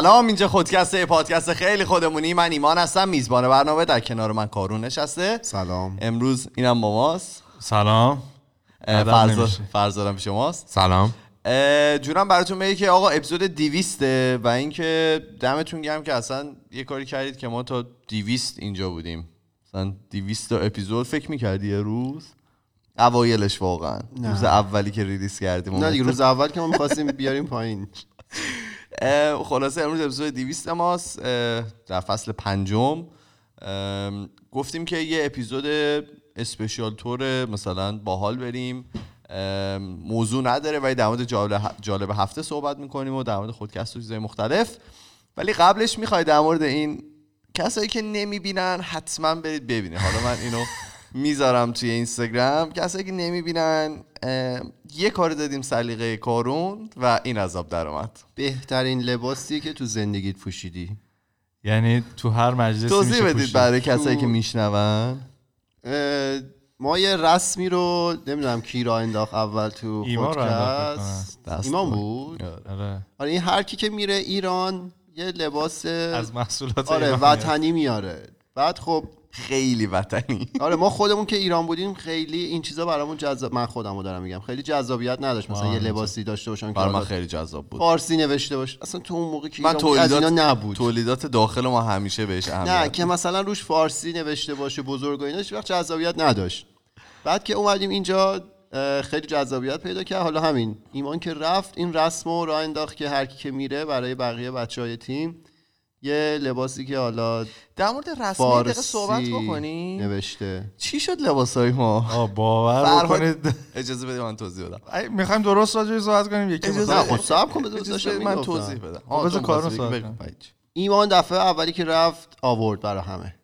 سلام اینجا خودکسته پادکست خیلی خودمونی. من ایمان هستم میزبان برنامه در کنار من کارون نشسته. سلام. امروز اینم با ماست. سلام. فرزادم پیش ماست. سلام. جونم براتون بگه که آقا اپیزود دیویسته و اینکه دمتون گرم که اصلا یه کاری کردید که ما تا دیویست اینجا بودیم. مثلا دیویست تا اپیزود فکر می‌کردی یه روز؟ اوایلش واقعا. روز اولی که ریلیز کردیم. نه دیگه روز اول که ما می‌خواستیم بیاریم پایین. خلاصه امروز اپیزود 200 ماست در فصل پنجم. گفتیم که یه اپیزود اسپشیال تور مثلا باحال بریم. موضوع نداره ولی در مورد جالب, هفته صحبت می‌کنیم و در مورد خودکست و چیزای مختلف. ولی قبلش می‌خوای در مورد این کسایی که نمی‌بینن حتما برید ببینید. حالا من اینو می‌ذارم توی اینستاگرام. کسایی که نمی‌بینن یه کار دادیم سلیقه کارون و این عذاب در اومد. بهترین لباسی که تو زندگیت پوشیدی؟ یعنی تو هر مجلسی توضیح بدید. برای کسایی تو- که میشنون ما یه رسمی رو نمی‌دونم کی را انداخت اول تو پادکست. ایمان. بود؟ آره. آره. این هر کی که میره ایران یه لباس از محصولات آره وطنی میاره. بعد خب خیلی وطنی. آره ما خودمون که ایران بودیم خیلی این چیزا برامون جذاب من خودمو دارم میگم خیلی جذابیت نداشت. مثلا یه لباسی داشته باشم که من خیلی جذاب بود. فارسی نوشته باشه اصلا تو اون موقع که من بود، از تولیدات اینا نبود. تولیدات داخل ما همیشه بهش نه اهمیت که مثلا روش فارسی نوشته باشه بزرگ و اینا هیچ وقت جذابیت نداشت. بعد که اومدیم اینجا خیلی جذابیت پیدا کرد. حالا همین ایمان که رفت این رسم رو راه انداخت که هر کی که میره برای بقیه بچه های تیم. یه لباسی که حالا در مورد رسمی دقیقه فارسی صحبت بکنی. نوشته. چی شد لباسای ما؟ باور بکنید. اجازه بده من توضیح بدم. ای، می‌خوایم درست راجعش صحبت کنیم یکی اجازه نه خب صبر کن بده من. توضیح بدم. خب بذار کارو صحبت. هیچ. ایمان دفعه اولی که رفت آورد برای همه.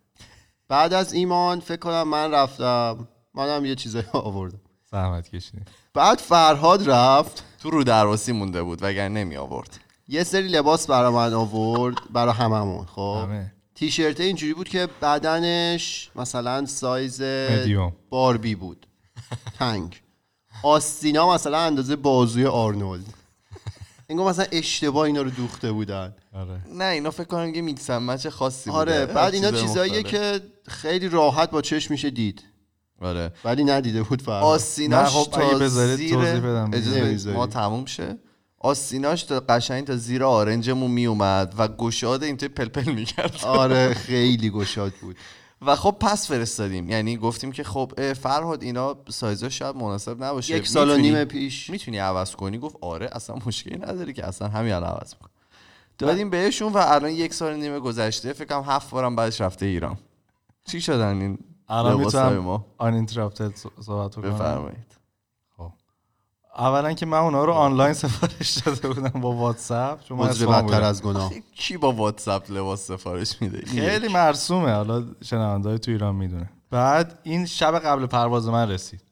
بعد از ایمان فکر کنم من رفتم منم یه چیزایی آوردم. زحمت کشیدیم بعد فرهاد رفت. تو رو درواسی مونده بود وگر نمی آورد یه سری لباس برای من آورد برای هممون خب؟ همه. تیشرت اینجوری بود که بدنش مثلا سایز. باربی بود. تنگ. آستینا مثلا اندازه بازوی آرنولد. انگار مثلا اشتباه اینا رو دوخته بودن. آره. نه اینا فکر کنم یه mix match خاصی بوده. آره بعد اینا چیزای چیزاییه. که خیلی راحت با چشم میشه دید. آره. ولی ندیده بود فرهاد آستیناش نه، خب تا بذارید زیر توضیح بدم. اجازه. ما تموم شه؟ آستیناش تا قشنگ تا زیر آرنجمون می اومد و گشاد این توی پلپل می‌کرد. آره خیلی گشاد بود. و خب پس فرستادیم. یعنی گفتیم که خب فرهاد اینا سایزا شاید مناسب نباشه. یک سال و نیم پیش. می‌تونی عوض کنی؟ گفت آره اصلا مشکلی نداره که اصلا همین الان عوض میکن دادیم بهشون و الان یک سال و نیم گذشته فکر کنم هفت بارم بعدش رفته ایران. چی شدن این الان لباسای می‌تونم ما؟ صحبت کنم بفرمایید. اولا که من اونا رو آنلاین سفارش داده بودم با واتساپ چون من بدتر. از گناه. کی با واتساپ لباس سفارش میده؟ خیلی مرسومه. حالا شنونده تو ایران می‌دونه. بعد این شب قبل پرواز من رسید.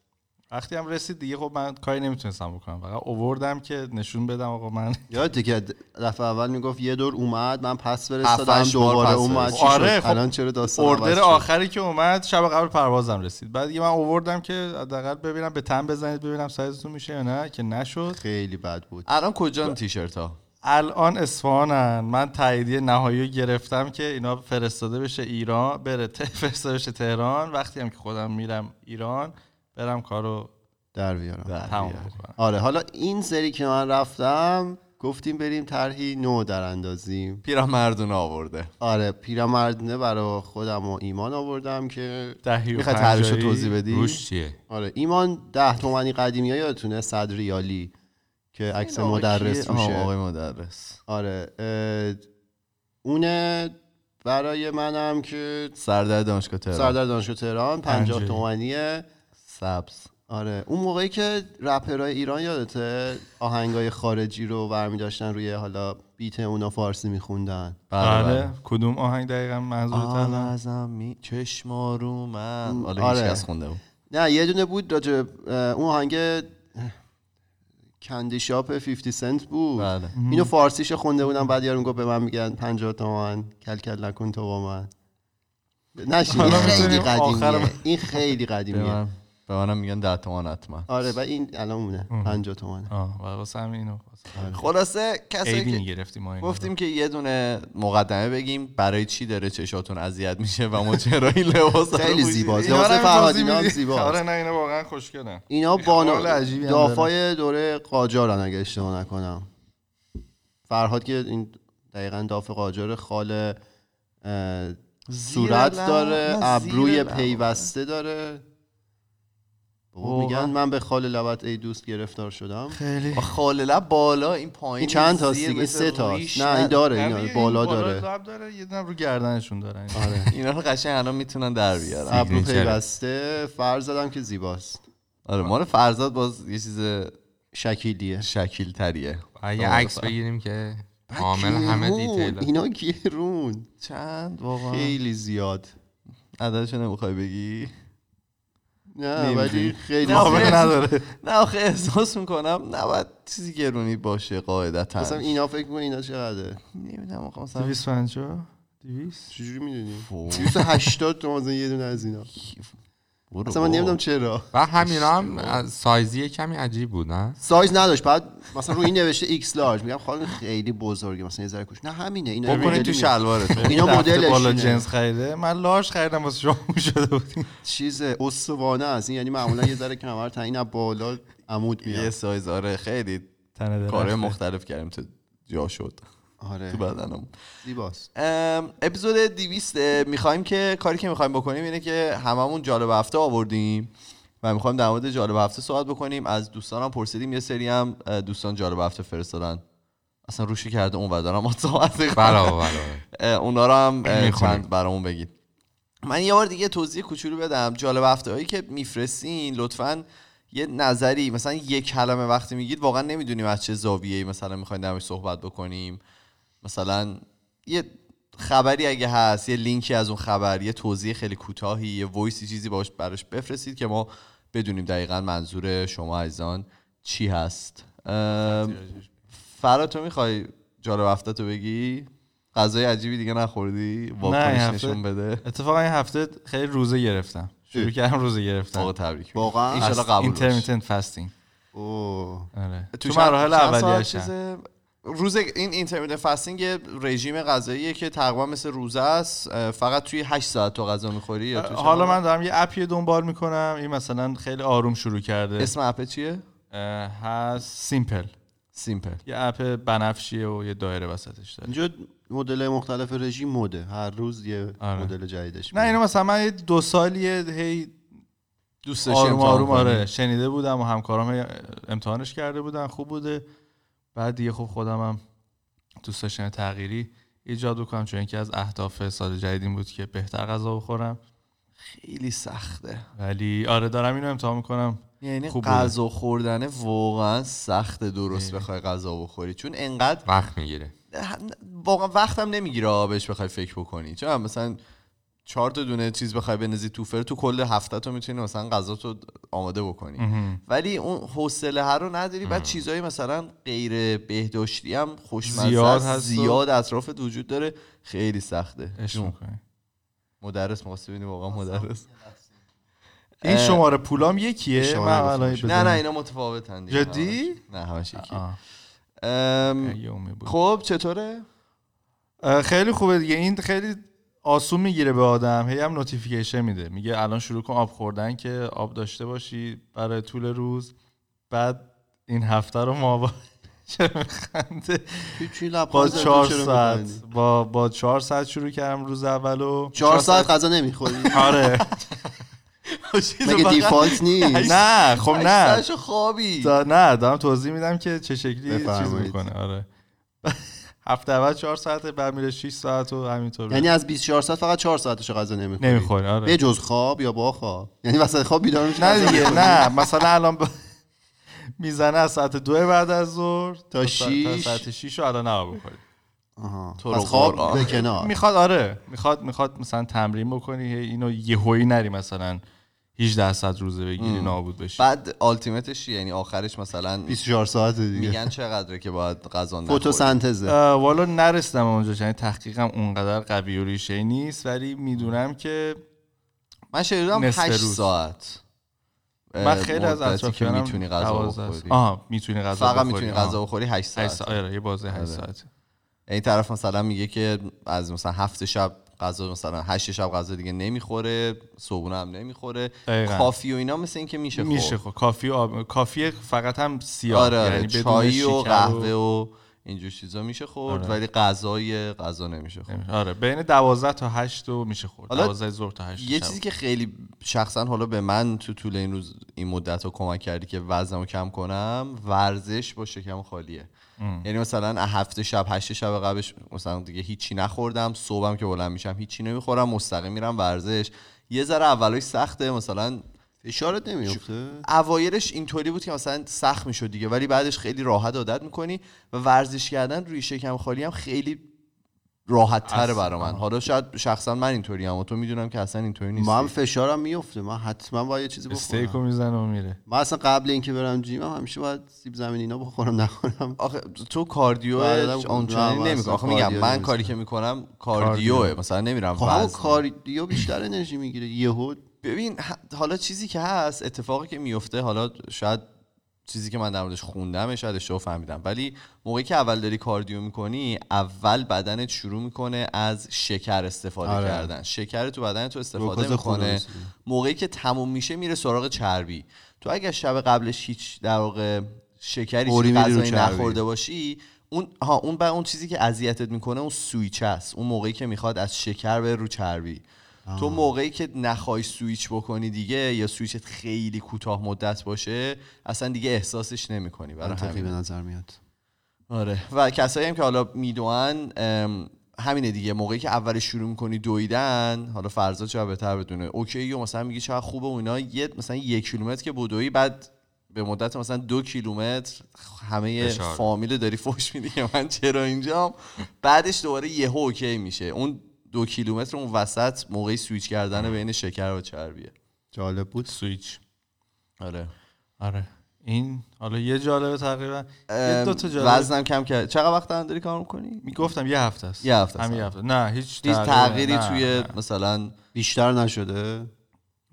وقتی هم رسید دیگه خب من کاری نمی‌تونستم بکنم. فقط اووردم که نشون بدم آقا من یادته که دفعه اول می‌گفت یه دور اومد من پس فرستادم دوباره اومد. چی آره، خب الان چرا داستان اوردر؟ آخری که اومد شب قبل پروازم رسید. بعد دیگه من اووردم که حداقل ببینم به تن بزنید ببینم سایزتون میشه یا نه که نشد. خیلی بد بود. الان کجا تیشرت ها الان اصفهانن. من تاییدیه نهایی رو گرفتم که اینا فرستاده بشه ایران بره فرستاده بشه تهران. وقتی هم که خودم میرم ایران برم کارو در بیارم. تمام بکنم. آره حالا این سری که من رفتم گفتیم بریم طرحی نو در اندازیم. پیرمردونه آورده. آره پیرمردونه برای خودم و ایمان آوردم که دهی و می‌خوای تعریفش رو پنجایی. توضیح بدی؟ روش چیه؟ آره ایمان ده تومنی قدیمی ها یادتونه صد ریالی که عکس مدرس روشه آقای مدرس. آره اونه برای منم که سردر دانشگاه تهران. سردر دانشگاه تهران 50 پنجه. سبز. آره. اون موقعی که رپرهای ایران یادته آهنگای خارجی رو برمی داشتن روی حالا بیت اونا فارسی میخوندن. بله کدوم آهنگ دقیقا منظورت ازم می چشمارو من حالا آره. کس خونده بود. نه یه دونه بود راجع اه، اون آهنگ کندی شاپ 50 سنت بود. بله. اینو فارسیش خونده بودم بعد یارو گفت به من میگن 50 تومن کل کل نکن تو با من. نشین خیلی قدیمیه. من- این خیلی قدیمیه. من به منم میگن 10 تومن حتما آره و این الان مونه 50 تومنه آه و واسه همین اینو واسه خلاصه کسایی که می‌گرفتیم ما اینو. گفتیم که یه دونه مقدمه بگیم برای چی داره چشاتون اذیت میشه و ما چرا این لباس خیلی. زیباست. اینا رو لباس هم فرهادی توضیح هم؟ زیباست. آره نه اینا واقعا خوشگله اینا هم دافای دوره قاجارن اگه اشتباه نکنم فرهاد که این دقیقا داف قاجار خال صورت؟ داره ابروی. پیوسته داره بابا. میگن من به خال لبت ای دوست گرفتار شدم. خیلی. با خال لب بالا این پایین این چند تا دیگه؟ مثل سه تا نه این داره این بالا داره. لب داره یه دونه رو گردنشون داره. آره. اینا رو قشنگ الان می‌تونن در بیارن. ابرو. پیوسته فرض زدم که زیباست. آره مال فرزاد باز یه چیز شکیلیه. شکیل تریه یه عکس بگیریم که کامل همه. دیتیل اینا گرون چند؟ واقعا. خیلی زیاد. عددشو نمی‌خوای بگی؟ نه. ولی خیلی نداره. نه آخه احساس می‌کنم نباید چیزی گرونی باشه قاعدتا. مثلا اینا فکر می‌کنی اینا چقدره؟ نمی‌دونم آخه مثلا 250 200 چجوری می‌دونی؟ فو. 280 تومن مثلا یه دونه از اینا. برو اصلا من. نمی‌دونم چرا. و همینا هم سایزی کمی عجیب بود نه؟ سایز نداشت بعد مثلا روی این نوشته ایکس لارج میگم خاله خیلی بزرگه مثلا یه ذره کوچ نه همینه اینا بکنید تو شلوارتون. اینا مدلش بالا. جنس خریده؟ من لارج خریدم واسه شما شده بودیم. چیز استوانه است. این یعنی معمولا یه ذره کمر تا این بالا عمود یه میاد سایز آره خیلی تنه کارهای. مختلف کردیم تو جا شد. آره. تو بدنم زیباست. اپیزود 200 می‌خوایم که کاری که می‌خوایم بکنیم اینه که هممون جالب هفته آوردیم و می‌خوایم در مورد جالب هفته صحبت بکنیم. از دوستانم پرسیدیم یه سری هم دوستان جالب هفته فرستادن. اصلا روشی کرده اون و دارم صحبت اونا رو هم. چند برامون بگید. من یه بار دیگه توضیح کوچولو بدم. جالب هفته هایی که میفرستین لطفا یه نظری مثلا یک کلمه وقتی میگید واقعا نمی‌دونیم از چه زاویه‌ای مثلا می‌خواین درش صحبت بکنیم. مثلا یه خبری اگه هست یه لینکی از اون خبر یه توضیح خیلی کوتاهی یه وایسی چیزی باش براش بفرستید که ما بدونیم دقیقا منظور شما عزیزان چی هست. فرا تو می‌خوای جالب هفته تو بگی؟ غذای عجیبی دیگه نخوردی؟ نه، واکنش نشون بده. اتفاقا این هفته خیلی روزه گرفتم. شروع. کردم روزه گرفتم واقعا تبریک واقعا؟ ان قبول. intermittent fasting اوه. آره. تو, مراحل اولیه‌اش؟ روز این intermittent fasting یه رژیم غذاییه که تقریبا مثل روزه است فقط توی 8 ساعت تو غذا می‌خوری یا تو حالا؟ من دارم یه app ی دنبال می‌کنم این مثلا خیلی آروم شروع کرده اسم app چیه هست Simple Simple یه app بنفشیه و یه دایره وسطش داره اینجا مدل مختلف رژیم مده هر روز یه آره. مدل جدیدش نه. اینو مثلا من دو سالیه هی دوست داشتی آروم آروم؟ آره شنیده بودم و همکارام امتحانش کرده بودن خوب بوده بعد دیگه خب خودم هم دوست داشتم یه تغییری ایجاد بکنم چون یکی از اهداف سال جدید این بود که بهتر غذا بخورم. خیلی سخته. ولی آره دارم اینو امتحان می‌کنم. یعنی. غذا خوردن واقعا سخته درست بخوای غذا بخوری. چون انقدر وقت می‌گیره. واقعا وقتم نمی‌گیره بهش بخوای فکر بکنی. چون مثلا چهار تا دونه چیز بخوای بنزی تو فر تو کل هفته تو می‌تونی مثلا غذا تو آماده بکنی. ولی اون حوصله هر رو نداری. بعد چیزایی مثلا غیر بهداشتی هم خوشمزه زیاد است، هست زیاد اطرافت وجود داره. خیلی سخته. مدرس می‌خواستی ببینی واقعا مدرس. این شماره پولام یکیه؟ من. نه. نه اینا متفاوتن دیگه. جدی؟ نه همش یکی. خب چطوره؟ خیلی خوبه دیگه. این خیلی آسون می‌گیره به آدم هی هم نوتیفیکیشن میده. میگه الان شروع کن آب خوردن که آب داشته باشی برای طول روز. بعد این هفته رو ما با با چهار ساعت؟ با با چهار ساعت شروع کردم روز اولو چهار ساعت غذا نمی‌خوری؟ آره. مگه دیفالت نیست؟ نه خب نه. خوابی. نه دارم توضیح میدم که چه شکلی چیز. می‌کنه. آره. هفته اول چهار ساعته بعد میره 6 ساعت و همینطور. یعنی از 24 ساعت فقط 4 ساعتش غذا نمی‌خوری؟ نمی‌خوری آره. به جز خواب یا با خواب؟ یعنی وسط خواب بیدار میشی نه دیگه؟ نه. مثلا الان ب... می‌زنه از ساعت دو بعد از ظهر تا سا- تا شیش. ساعت 6 رو الان نباید بخوری آها. تو پس خواب. به کنار. می‌خواد آره. می‌خواد می‌خواد مثلا تمرین بکنی اینو یهویی نری مثلا. 18 ساعت روزه بگیری نابود بشی. بعد آلتیمتش؟ یعنی آخرش مثلا 24 ساعت دیگه. میگن چقدره که باید غذا نخوری؟ فتوسنتزه والا نرسیدم اونجا یعنی تحقیقم اونقدر قوی و ریشه نیست ولی می‌دونم که من شنیدم نصف 8 روز. ساعت. من خیلی از اطرافیانم می‌تونی غذا 12 بخوری. آها می‌تونی غذا فقط بخوری. می‌تونی آها. غذا بخوری 8 هشت ساعت. ساعت آره یه بازه 8 آره. ساعته. این طرف مثلا میگه که از مثلا هفت شب غذا مثلا هشت شب غذا دیگه نمی‌خوره صبحونه هم نمی‌خوره دقیقاً. کافی و اینا مثل اینکه میشه خورد. میشه خب کافی و آب کافی فقط هم سیاه آره آره یعنی چایی و قهوه و اینجور چیزا میشه خورد آره. ولی غذای غذا نمیشه خورد. آره بین 12 تا 8 و میشه خورد حالا 12 ظهر تا 8 یه. چیزی که خیلی شخصا حالا به من تو طول این روز این مدت رو کمک کردی که وزنمو کم کنم ورزش با شکم خالیه یعنی مثلا هفته شب هشت شب قبلش مثلا دیگه هیچی نخوردم صبحم که بلند میشم هیچی نمی‌خورم مستقیم میرم ورزش. یه ذره اولش سخته مثلا فشارت نمیفته؟ اوایلش اینطوری بود که مثلا سخت می‌شد دیگه ولی بعدش خیلی راحت عادت می‌کنی و ورزش کردن روی شکم خالی هم خیلی راحت تره. برا من. حالا شاید شخصا من اینطوری هم و تو می‌دونم که اصلا اینطوری نیست من هم فشارم میفته من حتما باید یه چیزی استیکو بخورم می‌زنه و میره. من اصلا قبل اینکه برم جیم هم همیشه باید سیب زمینی اینا بخورم نخورم. آخه تو کاردیو اصلا نمی‌کنم آخه میگم من. کاری که می‌کنم کاردیوه. کاردیو. مثلا نمیرم خب همون وزن. کاردیو بیشتر انرژی می‌گیره. یهو ببین حالا چیزی که هست اتفاقی که میفته حالا شاید چیزی که من در موردش خوندم شاید اشتباه فهمیدم ولی موقعی که اول داری کاردیو می‌کنی اول بدنت شروع می‌کنه از شکر استفاده آره. کردن شکر تو بدن تو استفاده می‌کنه. موقعی که تموم میشه میره سراغ چربی تو اگر شب قبلش هیچ در واقع شکری غذایی. نخورده باشی اون ها اون اون چیزی که اذیتت می‌کنه اون سویچ است اون موقعی که می‌خواد از شکر به رو چربی تو موقعی که نخوای سویچ بکنی دیگه یا سویچت خیلی کوتاه مدت باشه اصلا دیگه احساسش نمی‌کنی برای همین به نظر میاد. آره. و کسایی هم که حالا می‌دونن همینه دیگه. موقعی که اول شروع می‌کنی دویدن حالا فرضا چرا بهتر بدونه. okay و مثلا میگی چقدر خوبه و اینا. یه مثلا یک کیلومتر که بدوی بعد به مدت مثلا دو کیلومتر همه. فامیل داری فوش میدی که من چرا اینجام؟ بعدش دوباره یهو okay میشه. اون دو کیلومتر اون وسط موقعی سویچ کردن بین شکر و چربیه. جالب بود. سویچ. آره. آره. این حالا یه جالبه تقریبا. یه دو تا جالب. وزنم کم کرد. چقدر وقت الان داری کار می‌کنی؟ می‌گفتم یه هفته است. یه هفته. یه هفته. نه هیچ تغییری- تغییری نه، توی نه. مثلا بیشتر نشده؟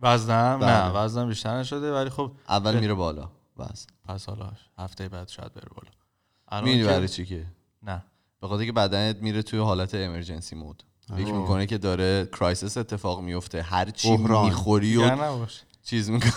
وزنم؟ بله. نه وزنم بیشتر نشده ولی خب اول میره بالا. وزن پس حالا هفته بعد شاید بره بالا. الان می‌دونی برای چی که؟ نه. به خاطر که بدنت میره توی حالت امرجنسی مود فکر می‌کنه که داره کرایسیس اتفاق میفته هر چی. می‌خوری و چیز می‌کنه.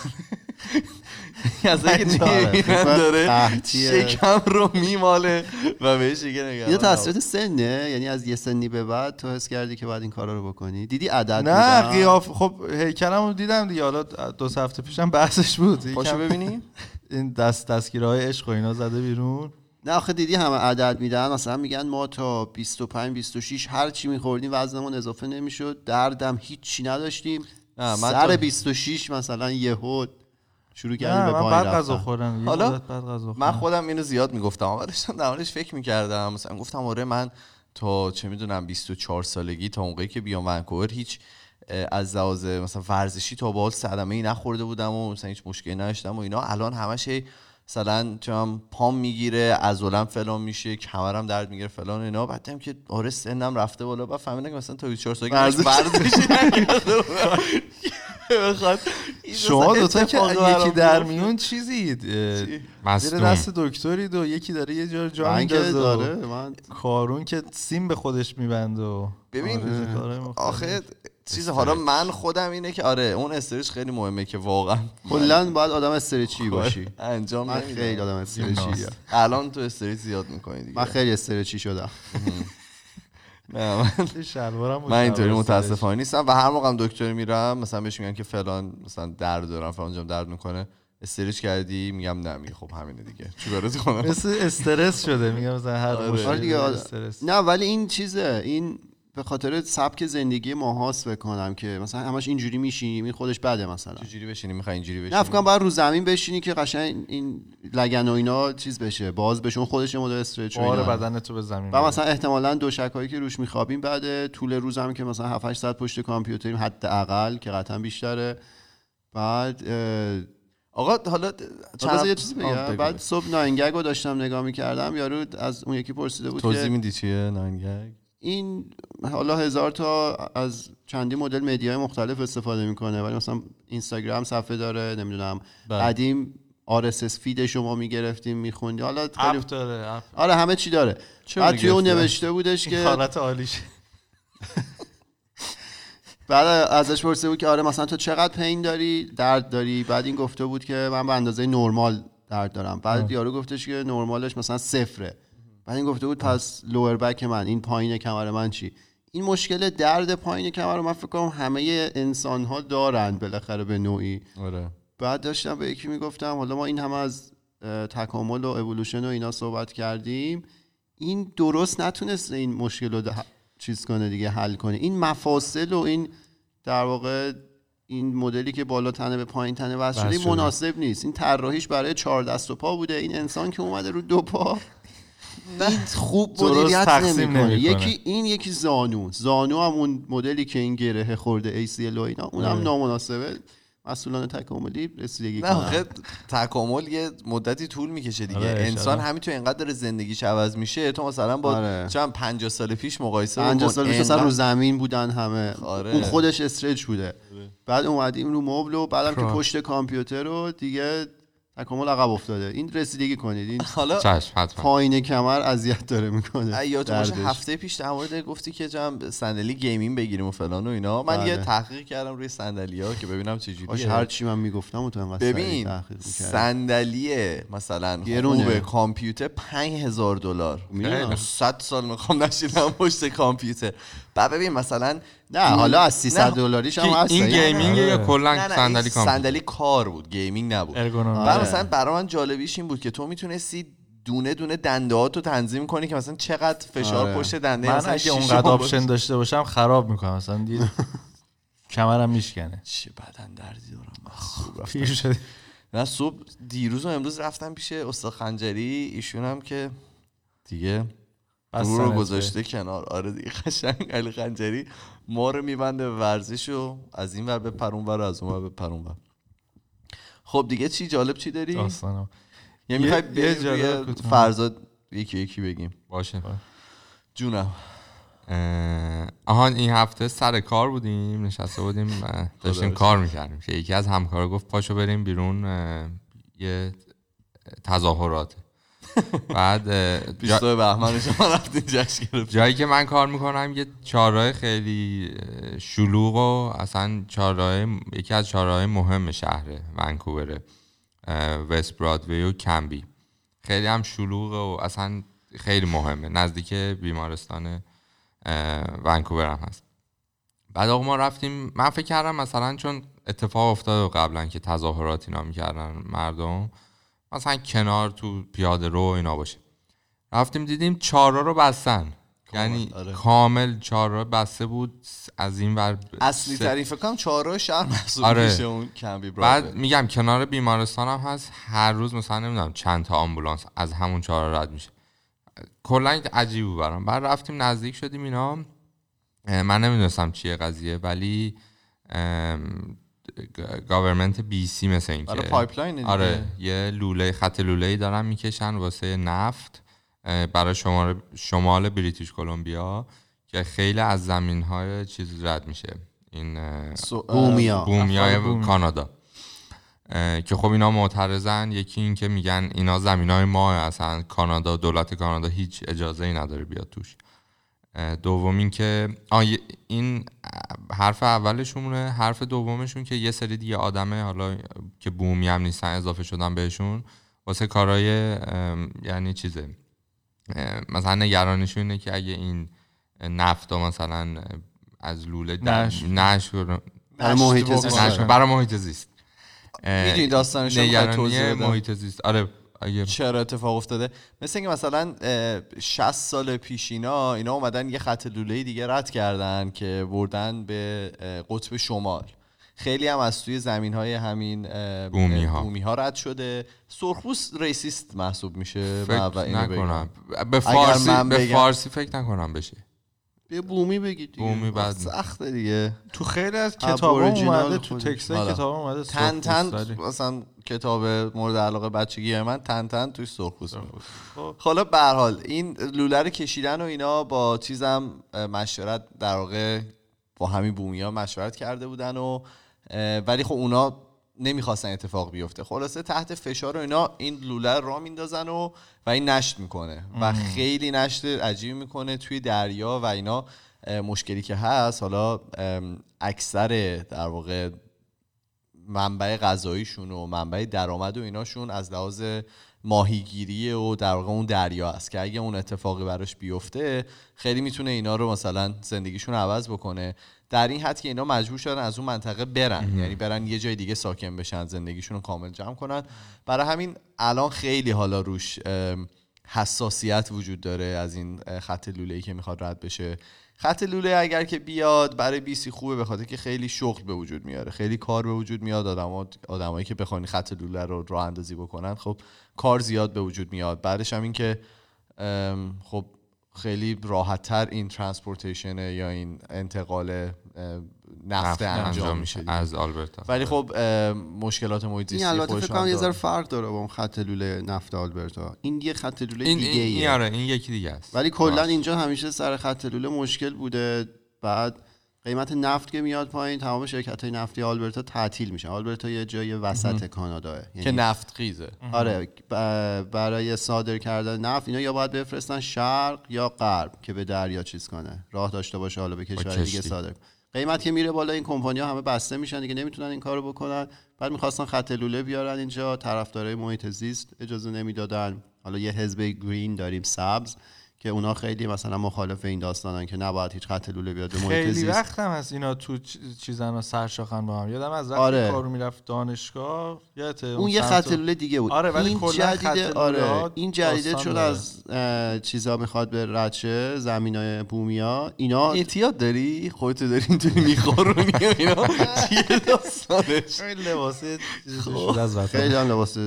از اینکه آره، داره. شکم رو میماله و بهش دیگه نگران نباش. تاثیرات سنه. یعنی از یه سنی به بعد تو حس کردی که باید این کارا رو بکنی. دیدی عدد نه؟ قیاف خب هیکلم رو دیدم دیگه. حالا دو سه هفته پیشم بحثش بود. پاشو ببینیم. این دست دستگیره های عشق و اینا زده بیرون. نه آخه دیدی همه عدد میدن؟ مثلا میگن ما تا 25 26 هر چی میخوردیم وزنمون اضافه نمی‌شد. دردم هیچی نداشتیم. نه، من سر تا- 26 مثلا یهو شروع کردیم به پایین بعد غذا خوردم. حالا من. خودم اینو زیاد می‌گفتم. اما داشتم در فکر می‌کردم. مثلا گفتم آره من تا چه می‌دونم 24 سالگی تا موقعی که بیام ونکوور هیچ از لحاظ مثلا ورزشی تا به حال صدمه ای نخورده بودم و مثلا هیچ مشکلی نداشتم و اینا. الان همش مثلا چم پام می‌گیره عضلم فلان میشه کمرم درد می‌گیره فلان و اینا بعدم که آره سنم رفته بالا بعد فهمیدم که مثلا تا 24 سالگی ورزش. شما مثلا دوتا که یکی در. میون چیزید اه، زیر دست دکترید و یکی داره یه جا جا میندازه و داره من کارون که سیم به خودش میبند و ببین آره،. آخه چیز حالا من خودم اینه که آره اون استرچ خیلی مهمه که واقعا کلا باید آدم استرچی باشی. انجام من. خیلی آدم استرچی الان تو استریت زیاد می‌کنی دیگه. من خیلی استرچی شدم. نه، من, من اینطوری متاسفانه نیستم و هر موقع دکتر میرم مثلا بهش میگن که فلان مثلا درد دارم فلان جام درد می‌کنه. استریچ کردی؟ میگم نه میگه خب همینه دیگه. چیکارت کنم مثل استرس شده میگم مثلا هر آره. آره دیگه آره. استرس. نه ولی این چیزه این به خاطر سبک زندگی ماهاست بکنم که مثلا همش اینجوری میشینیم این خودش بده مثلا چجوری بشینی می‌خوای اینجوری نه بشینی فکر کنم باید رو زمین بشینی که قشنگ این لگن و اینا چیز بشه باز بشه اون خودش مدل استرچ اینا. بدن تو به زمین و. مثلا احتمالا دو هایی که روش میخوابیم بعد طول روزم که مثلا 7 8 ساعت پشت کامپیوتریم حداقل که قطعا بیشتره بعد آقا حالا بذار یه چیزی بگم. بعد صبح 9GAG رو داشتم نگاه می‌کردم یارو از اون یکی پرسیده بود توضیح که میدی چیه 9GAG این حالا هزار تا از چندی مدل media ی مختلف استفاده می‌کنه ولی مثلا اینستاگرام صفحه داره نمی‌دونم بله. قدیم RSS feed شما می‌گرفتیم میخوندی حالا خیلی اپ داره اپ آره همه چی داره. بعد توی اون؟ نوشته بودش که حالت عالیش بعد ازش پرسیده بود که آره مثلا تو چقدر پین داری؟ درد داری؟ بعد این گفته بود که من به اندازه نرمال درد دارم. بعد یارو گفتش که نرمالش مثلا صفره. بعد این گفته بود پس لور بک من این پایین کمر من چی؟ این مشکل درد پایین کمر رو من فکر کنم همه انسان ها دارن بالاخره به نوعی. آره. بعد داشتم به یکی می‌گفتم حالا ما این همه از تکامل و اولوشن و اینا صحبت کردیم. این درست نتونسته این مشکل رو ده- چیز کنه دیگه حل کنه. این مفاصل و این در واقع این مدلی که بالا تنه به پایین تنه وصل. مناسب نیست. این طراحیش برای چهار دست و پا بوده. این انسان که اومده رو دو پا. این خوب مدیریت نمی‌کنه. یکی این یکی زانو زانو هم اون مدلی که این گره خورده ACL و اینا اونم آره. نامناسبه مسئولان تکاملی رسیدگی نه آخه تکامل یه مدتی طول می‌کشه دیگه آره، انسان شاید. همینطور اینقدر داره زندگیش عوض میشه تو مثلا با آره. چند 50 سال پیش مقایسه 50 بکن. سال پیش اصلا انقدر- رو زمین بودن همه آره. اون خودش stretch بوده بعد اومدیم رو مبل و بعدم که. پشت کامپیوتر رو دیگه تکامل عقب افتاده. این رسیدگی کنید. این حالا پایین کمر اذیت داره می‌کنه. یادتون باشه هفته پیش در مورد گفتی که جم صندلی gaming بگیریم و فلان و اینا. من بله. یه تحقیق کردم روی صندلی ها که ببینم باش چجوریه هر چی من می‌گفتم و تو انقدر ببین. صندلی مثلا. خوب کامپیوتر 5000 دلار. می‌دونم. 100 سال می‌خوام نشینم پشت کامپیوتر. بعد ببین مثلا نه حالا از نه. 300 دلاریش هم هست این gaming یا آره. کلا نه نه صندلی این کامپیوتر صندلی کار بود gaming نبود بعد آره. مثلا برای من جالبیش این بود که تو می‌تونستی دونه دونه دنده ها تو تنظیم کنی که مثلا چقدر فشار آره. پشت دنده من مثلا اگه اونقدر. option داشته باشم خراب می‌کنم مثلا دیگه کمرم میشکنه چه بدن دردی دارم. پیر شده نه صبح دیروز و امروز رفتم پیش استاد خنجری ایشون هم که دیگه رو رو گذاشته کنار. آره دیگه قشنگ علی خنجری. ما رو میبنده به ورزش و از این ور به پرون ور از اون ور به پرون ور. خب دیگه چی؟ جالب چی داری؟ داستانم. یعنی یه- می‌خوای یه بریم. فرزاد یکی یکی بگیم. باشه. جونم. اه، آهان این هفته سر کار بودیم نشسته بودیم داشتیم کار می‌کردیم. که یکی از همکارا گفت پاشو بریم بیرون یه تظاهرات. بعد جا- 22 بهمن شما رفتین جشن گرفت جایی که من کار می‌کنم یه چهارراه خیلی شلوغ و اصلا چهارراه یکی از چهارراه مهم شهر ونکووره اه، وست برادوی و کمبی. خیلی هم شلوغه و اصلا خیلی مهمه. نزدیک بیمارستان ونکوور هم هست. بعد آقا ما رفتیم من فکر کردم مثلا چون اتفاق افتاده قبلا که تظاهرات اینا می‌کردن مردم مثلا کنار تو پیاده رو اینا باشه. رفتیم دیدیم چهارراه رو بستن. یعنی آره. کامل چهارراه بسته بود از این ور اصلی سه- فکر کنم چهارراه شهر محسوب آره. میشه اون کمبی بعد میگم کنار بیمارستان هم هست. هر روز مثلا نمی‌دونم چند تا آمبولانس از همون چهار رد میشه. کلا عجیب بود برام. بعد رفتیم نزدیک شدیم اینا. من نمی‌دونستم چیه قضیه ولی government BC مثل این که pipeline دیگه. آره یه لوله خط لوله ای دارن می‌کشن واسه نفت برای شمال شمال بریتیش کلمبیا که خیلی از زمین های چیز رد میشه. این بومیا. بومیای بومی. کانادا. که خب اینا معترضن. یکی این که میگن اینا زمین های ما اصلا کانادا دولت کانادا هیچ اجازه ای نداره بیاد توش. اه، دوم این که آه، این حرف اولشونه حرف دومشون که یه سری دیگه آدمه حالا که بومی هم نیستن اضافه شدن بهشون واسه کارهای یعنی چیزه مثلا نگرانشون اینه که اگه این نفت مثلا از لوله. نشت برای محیط زیست. برای محیط زیست می‌دونی داستانش؟ محیط زیست آره اگه چرا اتفاق افتاده؟ مثل اینکه مثلا اه، 60 سال پیش اینا اینا اومدن یه خط لوله دیگه رد کردن که بردن به قطب شمال. خیلی هم از توی زمین های همین بومی ها. بومی ها رد شده. سرخپوست ریسیست محسوب میشه فکر اینو. نکنم. به فارسی به فارسی فکر نکنم بشه. به بومی بگید دیگه بومی بعد سخته دیگه تو خیلی از کتاب اومده تو. تکست حالا. کتاب اومده تن تن. مثلا کتاب مورد علاقه بچگی من تن تن توی سرخپوست بود. خب. حالا به هر حال این لوله رو کشیدن و اینا با چیزم مشورت در واقع با همین بومیا مشورت کرده بودن و ولی خب اونا نمی‌خواستن اتفاق بیفته. خلاصه تحت فشار و اینا این لوله را میندازن و و این نشت می‌کنه. و خیلی نشت عجیبی می‌کنه توی دریا و اینا. مشکلی که هست حالا اکثر در واقع منبع غذاییشون و منبع درآمد و ایناشون از لحاظ ماهیگیری و در واقع اون دریا است که اگه اون اتفاقی براش بیفته خیلی می‌تونه اینا رو مثلا زندگیشون عوض بکنه. در این حد که اینا مجبور شدن از اون منطقه برن. یعنی برن یه جای دیگه ساکن بشن زندگیشون رو کامل جمع کنن. برای همین الان خیلی حالا روش حساسیت وجود داره از این خط لوله ای که می‌خواد رد بشه. خط لوله اگر که بیاد برای BC خوبه به خاطر که خیلی شغل به وجود میاره. خیلی کار به وجود میاد. آدما آدمایی که بخوان خط لوله رو راه اندازی بکنن خب کار زیاد به وجود میاد. بعدش هم این که خب خیلی راحت تر این transportation یا این انتقال نفت انجام میشه دیگه. از آلبرتا ولی خب اه، مشکلات محیط این زیستی البته خودش فکر کنم یه ذره. فرق داره با اون خط لوله نفت آلبرتا این یه خط لوله این دیگه این, این. آره این یکی دیگه است ولی کلا. اینجا همیشه سر خط لوله مشکل بوده بعد قیمت نفت که میاد پایین تمام شرکت های نفتی آلبرتا تعطیل میشن آلبرتا یه جای وسط کاناداه یعنی که نفت خیزه. آره برای صادر کردن نفت اینا یا باید بفرستن شرق یا غرب که به دریا چیز کنه. راه داشته باشه حالا به کشور دیگه. صادر. قیمت که میره بالا این کمپانی ها همه بسته میشن دیگه نمی‌تونن این کارو بکنن. بعد می‌خواستن خط لوله بیارن اینجا طرفدارای محیط زیست اجازه نمی‌دادن. حالا یه حزب گرین داریم سبز. که اونا خیلی مثلا مخالف این داستانن که نباید هیچ خط لوله بیاد محیط خیلی زیست. وقت هم هست اینا تو چیزن سرشاخن با هم. یادم از وقتی آره. کارو می‌رفت دانشگاه یادته اون یه خط لوله دیگه بود. آره، ولی این جدیده لوله آره این جدیده چون داره. از چیزا می‌خواد به رچه زمینای بومیا اینا اعتیاد داری؟ خودتو داری اینطوری میخورونی؟ و اینا چیه داستانش؟ لباس از وطن. خیلی هم لباس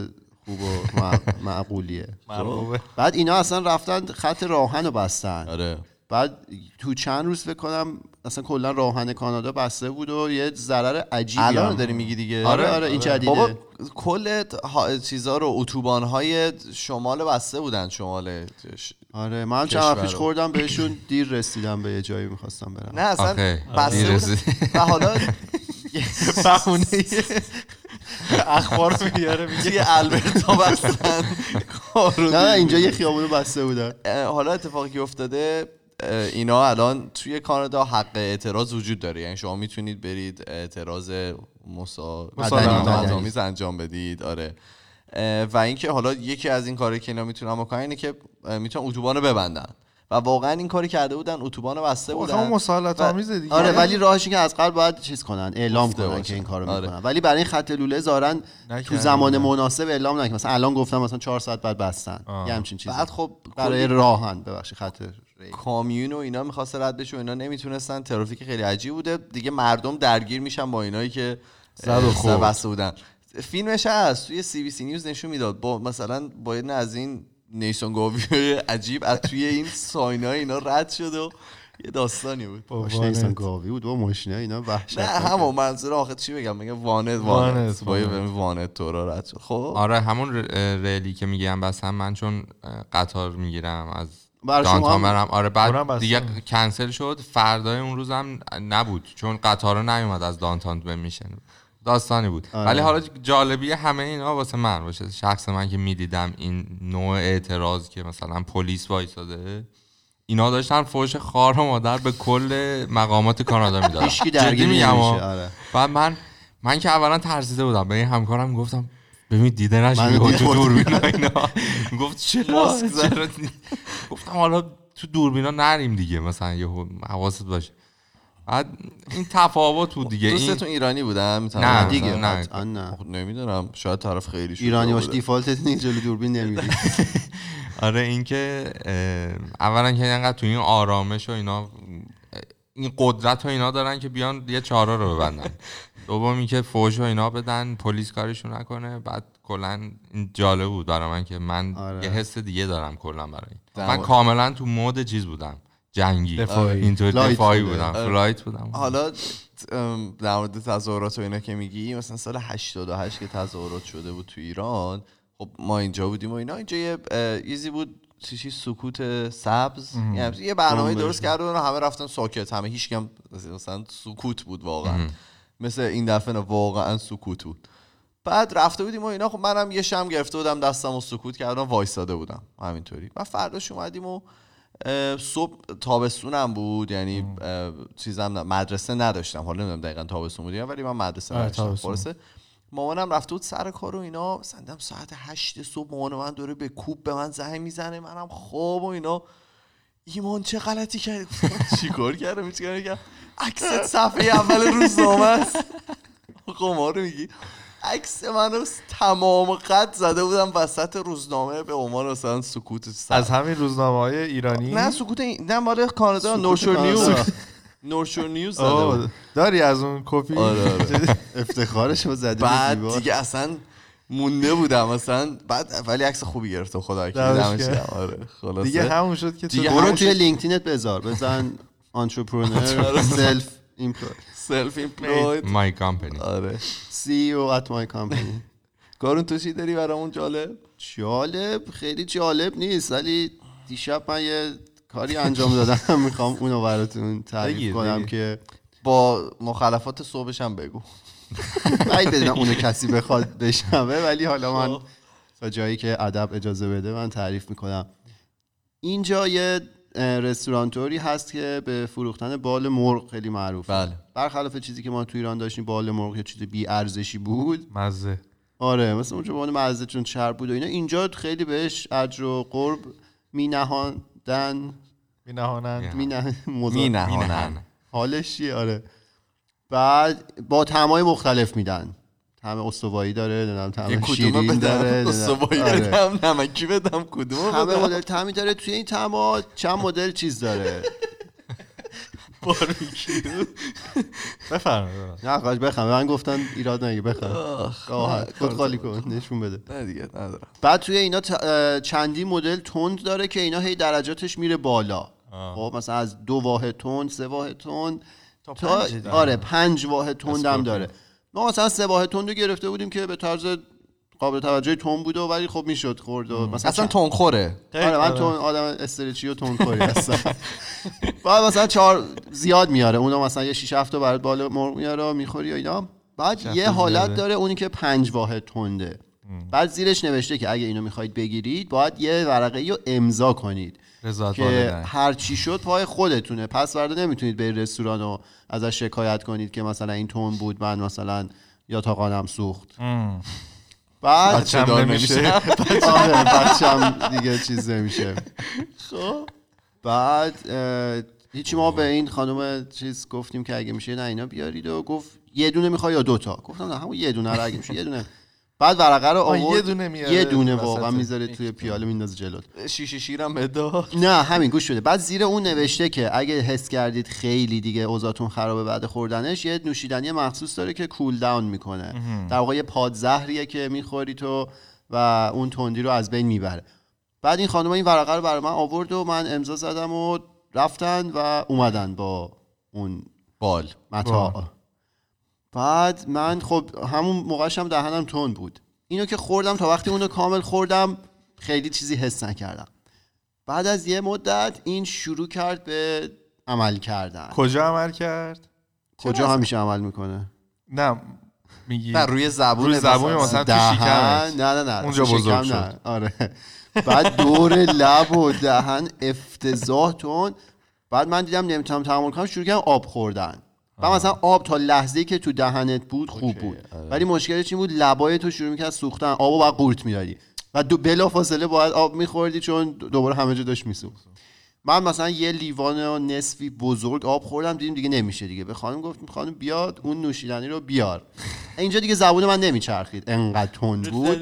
خوب و مع- معقولیه. مرغوبه. بعد اینا اصلا رفتن خط راهن رو بستن. آره. بعد تو چند روز فکر کنم اصلا کلا راهن کانادا بسته بود و یه ضرر عجیبی الان داری میگی دیگه. آره آره. این جدیده. بابا کل ها- چیزا رو اتوبان های شمال بسته بودن شمال آره من چند پیش. خوردم بهشون دیر رسیدم به یه جایی می‌خواستم برم. نه اصلا آخه، بسته. و حالا بهونه. اخبار رو میاره میگه توی البرتا بستن؟ نه نه اینجا یه خیابونو بسته بودن. حالا اتفاقی که افتاده اینا الان توی کانادا حق اعتراض وجود داره. یعنی شما می‌تونید برید اعتراض مسا... آمیز. انجام بدید. آره. و اینکه حالا یکی از این کاری که اینا می‌تونن بکنن اینه که می‌تونن اتوبان رو ببندن. و واقعا این کاری کرده بودن اتوبان بسته آخه بودن اون مسالت و- آمیزه دیگه آره ولی راهش که از قبل باید چیز کنن اعلام کنن باشن. که این کارو آره. می‌کنن ولی برای این خط لوله زارن تو. زمان مناسب اعلام نکنن مثلا الان گفتم مثلا 4 ساعت بعد بستن آه. یه همچین چیزی بعد خب برای راهن ببخشید خط ری. کامیون و اینا می‌خواست رد بشه و اینا نمی‌تونستن ترافیک خیلی عجیب بوده دیگه مردم درگیر میشن با اینایی که زد. بسته بودن فیلمش هست توی سی بی سی نیوز نشون می‌داد با مثلا با از این نیسون گاوی عجیب. از توی این ساینای اینا رد شد و یه داستانی بود. ماشین ایسان گاوی بود. و ماشینه اینا وحشت نه همون منظور آخه چی بگم؟ میگه وانت وانت. وانت، با یه وانت. وانت تورا رد شد. خب. آره همون ریلی که میگم بس هم من چون قطار می‌گیرم از دانتان هم- برم. آره بعد. دیگه کنسل شد. فردای اون روزم نبود. چون قطار نیومد از دانتان به میشن داستانی بود آره. ولی حالا جالبی همه اینا واسه من باشه شخص من که می‌دیدم این نوع اعتراض که مثلا پلیس وایساده اینا داشتن فوش خار و مادر به کل مقامات کانادا می‌دادن درگیر میگم. آره بعد من من که اولا ترسیده بودم به این همکارم گفتم ببین دیده بودم. دوربینا اینا گفت زد. چرا گفتم حالا تو دوربینا نریم دیگه مثلا یه حواست باشه بعد این تفاوت بود دیگه. این دوستتون ایرانی بودن؟ می‌تونم نه، دیگه نه. نه. نمی‌دونم. شاید طرف خیلی ایرانی باش بوده. دیفالتت نیست جلو دوربین نمیری آره اینکه اولا که اینقدر تو این آرامش و اینا این قدرت و اینا دارن که بیان یه چهارراه رو ببندن. دوم اینکه فوش و اینا بدن پلیس کارشون نکنه. بعد کلا این جالب بود برای من که من آره. یه حس دیگه دارم کلا برای من. کاملا تو mood چیز بودم. جنگی. اینطور دفاعی. بودم. flight بودم. حالا در مورد تظاهرات و اینا که میگی مثلا سال 88 که تظاهرات شده بود تو ایران خب ما اینجا بودیم و اینا. اینجا یه اه، یزی بود چیزی سکوت سبز. یعنی یه برنامه درست کرده و همه رفتن ساکت. همه هیچ کم مثلا سکوت بود واقعا. مثل این دفعه نه، واقعا سکوت بود. بعد رفته بودیم و اینا. خب منم یه شم گرفته بودم دستم و سکوت کردم وایساده بودم. همینطوری. و فرداش اومدیم و صبح تابستونم بود یعنی چیزم مدرسه نداشتم. حالا نمی‌دونم دقیقا تابستون بود ولی من مدرسه آره، نداشتم. خلاصه مامانم رفته بود سر کار و اینا. دیدم ساعت هشت صبح مامان من داره به کوب به من زنگ می‌زنه. منم خواب و اینا. ایمان چه غلطی گفتم چیکار کردم؟ هیچ کاری نکردم عکس صفحه اول روزنامه است قمار میگی. عکس منو تمام قد زده بودم وسط روزنامه به عنوان مثلا سکوت سر. از همین روزنامه های ایرانی نه سکوت این نه مال کانادا سکوت نورشور نیوز. North Shore News زده. داری از اون کپی آره، آره. افتخارش رو به بعد. دیگه اصلا مونده بودم مثلا بعد ولی عکس خوبی گرفته خدا. آره خلاصه دیگه همون شد که تو دیگه برو توی. LinkedIn ت بذار بزن entrepreneur self employ self employed my company آره CEO at my company کارون تو چی داری برامون جالب؟ جالب؟ خیلی جالب نیست ولی دیشب من یه کاری انجام دادم. می‌خوام اونو براتون تعریف کنم. که با مخالفات صبحش هم بگو. بعید بدونم اونو کسی بخواد بشنوه ولی حالا من خب. تا جایی که ادب اجازه بده من تعریف می‌کنم. اینجا یه رستورانتوری هست که به فروختن بال مرغ خیلی معروفه. بله. برخلاف چیزی که ما تو ایران داشتیم بال مرغ یه چیز بی ارزشی بود. مزه. آره مثل اونجا عنوان مزه چون چرب بود و اینا. اینجا خیلی بهش اجر و قرب می نهاندن می نهانند می نه... مزا- می نهانن حالش چیه؟ آره. بعد با طعمای مختلف میدن. طعم استوایی داره نمی‌دونم طعم شیرین داره. استوایی آره. بدم؟ نمکی بدم کدومه همه مدل طعمی داره توی این طعما چند مدل چیز داره. بفرمایید. نه خواهش بخم من گفتن ایراد نگی نه، خود خالی کن نشون بده. نه دیگه ندارم. بعد توی اینا چندی مدل تند داره که اینا هی درجاتش میره بالا. خب مثلا از دو واحد تند سه واحد تند تا. آره پنج واحد تند هم. داره. ما مثلا سه واحد تند رو گرفته بودیم که به طرز قابل توجهی تند بود و ولی خب می‌شد خورد و مثلا اصلا چند- تونخوره آره من تون آدم استرچی و تون خوری هستم. بعد مثلا چهار زیاد میاره. اونو مثلا یه 6 7 تا برات بالا مرغ میاره می‌خوری و اینا. بعد یه حالت. داره اونی که پنج واحد تنده. بعد زیرش نوشته که اگه اینو می‌خواید بگیرید باید یه ورقه رو امضا کنید. رضایت که هر چی شد پای خودتونه. پس فردا نمی‌تونید به رستوران و ازش شکایت کنید که مثلا این تون بود من مثلا یا تاقانم سوخت. ام. بعد دار نمیشه. آره بچم دیگه چیز نمیشه. خب بعد هیچی ما به این خانم چیز گفتیم که اگه میشه نه اینا بیارید و گفت یه دونه می‌خوای یا دوتا گفتم نه همون یه دونه رو اگه میشه یه دونه. بعد ورقه رو آورد یه دونه میاره یه دونه. واقعا می‌ذاره توی پیاله میندازه جلوت شیشه شیرم بدا نه همین گوش شده بعد زیر اون نوشته که اگه حس کردید خیلی دیگه اوضاعتون خرابه بعد خوردنش یه نوشیدنی مخصوص داره که کول داون می‌کنه. در واقع یه پادزهریه که می‌خوری تو و اون تندی رو از بین می‌بره. بعد این خانم این ورقه رو برای من آورد و من امضا زدم و رفتن و اومدن با اون بال. متاع بعد من خب همون موقعش هم دهنم تند بود. اینو که خوردم تا وقتی اونو کامل خوردم خیلی چیزی حس نکردم. بعد از یه مدت این شروع کرد به عمل کردن. کجا عمل کرد؟ کجا همیشه عمل می‌کنه؟ نه میگی نه روی زبون روی زبون مثلا. تو نه نه نه اونجا بزرگ. شد. آره. بعد دور لب و دهن افتضاح تون بعد من دیدم نمی‌تونم تحمل کنم شروع کردم آب خوردن. و مثلا آب تا لحظه که تو دهنت بود خوب بود. ولی مشکلش این بود؟ لبای تو شروع می‌کرد سوختن. آبو باید قورت می‌دادی. و دو بلا فاصله باید آب میخوردی چون دوباره همه جا داشت میسوخت. من مثلا یه لیوان و نصفی بزرگ آب خوردم دیدیم دیگه نمیشه دیگه. به خانم گفتیم خانم بیاد اون نوشیدنی رو بیار. اینجا دیگه زبون من نمیچرخید. انقدر تند بود.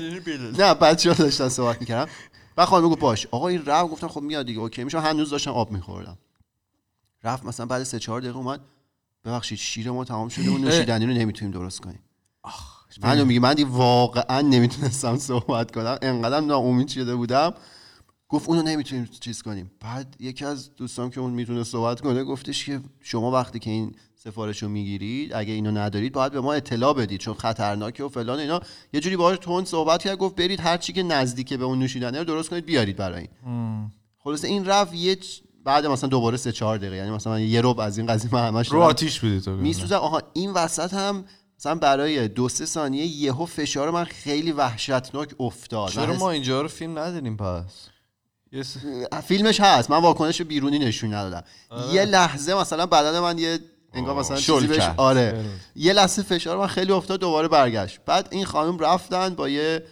نه بچه ها داشتن صحبت می‌کردم و خانم گفت باش. آقا این رفت گفتم خب میاد دیگه. اوکی میشه هنوز داشتم آب میخوردم. رفت مثلا بعد سه چهار دقیقه اومد. ببخشید شیر ما تمام شده اون نوشیدنی رو نمی‌تونیم درست کنیم. من میگه من دیگه واقعا نمی‌تونستم صحبت کنم. انقدر ناامید شده بودم. گفت اونو نمی‌تونیم چیز کنیم. بعد یکی از دوستان که اون می‌تونه صحبت کنه گفتش که شما وقتی که این سفارش رو می‌گیرید اگه اینو ندارید باید به ما اطلاع بدید چون خطرناکه و فلان اینا. یه جوری باهاش تون صحبت کرد گفت برید هر چی که نزدیک به اون نوشیدنی رو درست کنید بیارید برای این. خلاصه این رفت یه بعد مثلا دوباره سه چهار دقیقه یعنی مثلا یه ربع از این قضیه همش رو آتیش بودی تو میسوزم. آها این وسط هم مثلا برای دو سه ثانیه یهو فشار من خیلی وحشتناک افتاد. چرا ما اینجا رو فیلم نداریم پس؟ س- فیلمش هست. من واکنش بیرونی نشون ندادم. یه لحظه مثلا بدن من یه انگار مثلا چیزی بهش. آره. یه لحظه فشار من خیلی افتاد دوباره برگشت. بعد این خانم رفتن با یه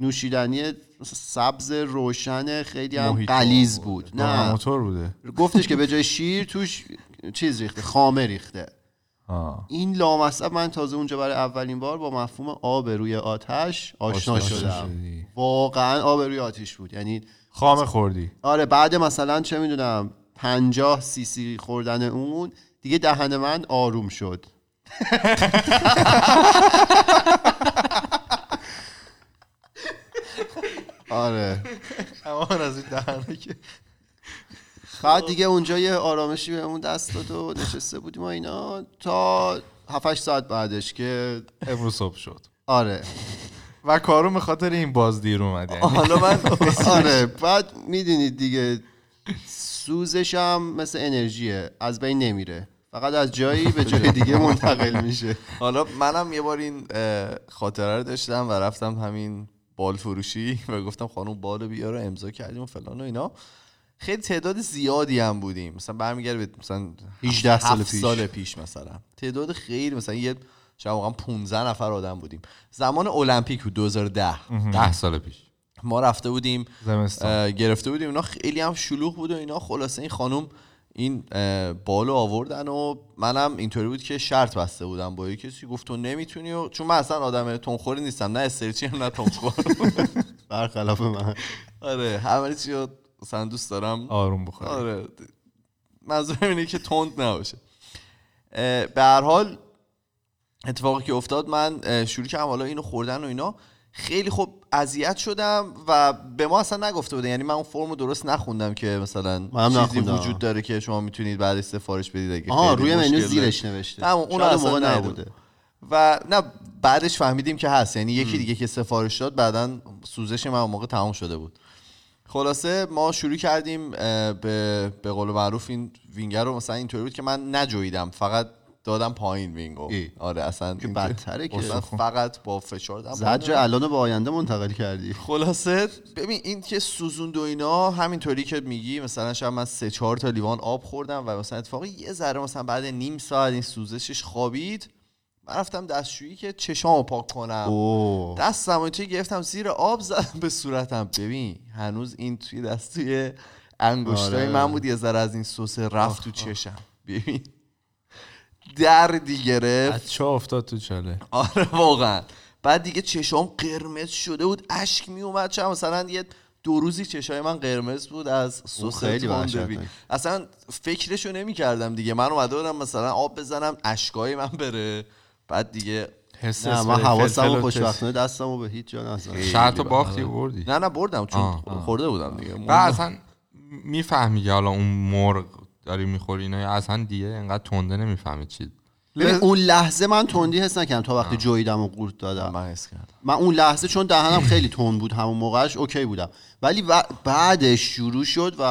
نوشیدنی سبز روشن خیلی هم. قلیز بود. نه. موتور بوده. گفتش که به جای شیر توش چیز ریخته خامه ریخته. آه. این لامصب من تازه اونجا برای اولین بار با مفهوم آب روی آتش آشنا آشنا شدم. شدی. واقعا آب روی آتیش بود. یعنی خامه خوردی. آره بعد مثلا چه می‌دونم پنجاه سی سی خوردن اون دیگه دهن من آروم شد. آره. امان از این دهنه که. بعد دیگه اونجا یه آرامشی بهمون دست داد و نشسته بودیم و اینا. تا 7 ساعت بعدش که امروز صبح شد. آره. و کارو به خاطر این باز دیر اومد یعنی. حالا من آره. بعد می‌دونید دیگه سوزش هم مثل انرژیه. از بین نمیره. فقط از جایی به جای دیگه منتقل میشه. حالا منم یه بار این خاطره رو داشتم و رفتم همین بال فروشی و گفتم خانم بال بیار رو امضا کردیم و فلان و اینا. خیلی تعداد زیادی هم بودیم. مثلا برمیگرده به مثلا 18 سال پیش. سال پیش مثلا. تعداد خیلی مثلا یه شاید واقعا 15 نفر آدم بودیم. زمان المپیک بود 2010 ده. سال پیش. ما رفته بودیم زمستان. گرفته بودیم. اینا خیلی هم شلوغ بود و اینا. خلاصه این خانم این بالو آوردن و منم اینطوری بود که شرط بسته بودم با کسی. گفت تو نمی‌تونی و چون من اصلا آدم تنخوری نیستم نه استرچی هم نه تنخور برخلاف من. آره همه چی رو مثلا دوست دارم. آروم بخوری آره منظورم اینه که تند نباشه. به هر حال اتفاقی که افتاد من شروع کردم حالا اینو خوردن و اینا. خیلی خوب اذیت شدم و به ما اصلا نگفته بوده یعنی من اون فرمو درست نخوندم که مثلا چیزی نخوندم. وجود داره که شما می‌تونید بعدش سفارش بدید اگه آها روی منو. زیرش نوشته. نه اون اصلا موقع. نبوده. و نه بعدش فهمیدیم که هست. یعنی یکی دیگه که سفارش داد بعدا سوزش من اون موقع تمام شده بود. خلاصه ما شروع کردیم به به قول معروف این وینگر رو مثلا اینطوری بود که من نجویدم. فقط دادم پایین وینگو ای. آره اصلا که بدتره که. اصلا فقط با فشار دادم. زجر. الان به آینده منتقل کردی. خلاصه ببین این که سوزوند و اینا همینطوری که میگی مثلا شاید من سه چهار تا لیوان آب خوردم و مثلا اتفاقی یه ذره مثلا بعد نیم ساعت این سوزشش خوابید من رفتم دستشویی که چشامو پاک کنم. اوه. دستم توی گرفتم زیر آب زدم به صورتم. ببین هنوز این توی دست توی انگشتای آره. من بود یه ذره از این سس رفت تو چشم. ببین. دردی گرفت. بچه افتاد تو چاله؟ آره واقعا. بعد دیگه چشام قرمز شده بود اشک می اومد چه مثلا یه دو روزی چشای من قرمز بود از سس خیلی. اصلا فکرشو نمی کردم دیگه. من اومده بودم مثلا آب بزنم اشکای من بره. بعد دیگه حس نه من اسپری حواسم فلفل و و خوشبختانه دستم رو به هیچ جا نزدم شرط و باختی بردی؟ نه نه بردم چون آه، خورده بودم دیگه. و اصلا می‌فهمی که حالا اون مرغ داری می‌خوری اینا اصلا دیگه انقدر تنده نمی‌فهمی چی. ببین اون لحظه من تندی حس نکردم تا وقتی جویدم و قورت دادم. من حس کردم. من اون لحظه چون دهنم خیلی تند بود همون موقعش اوکی بودم. ولی و- بعدش شروع شد و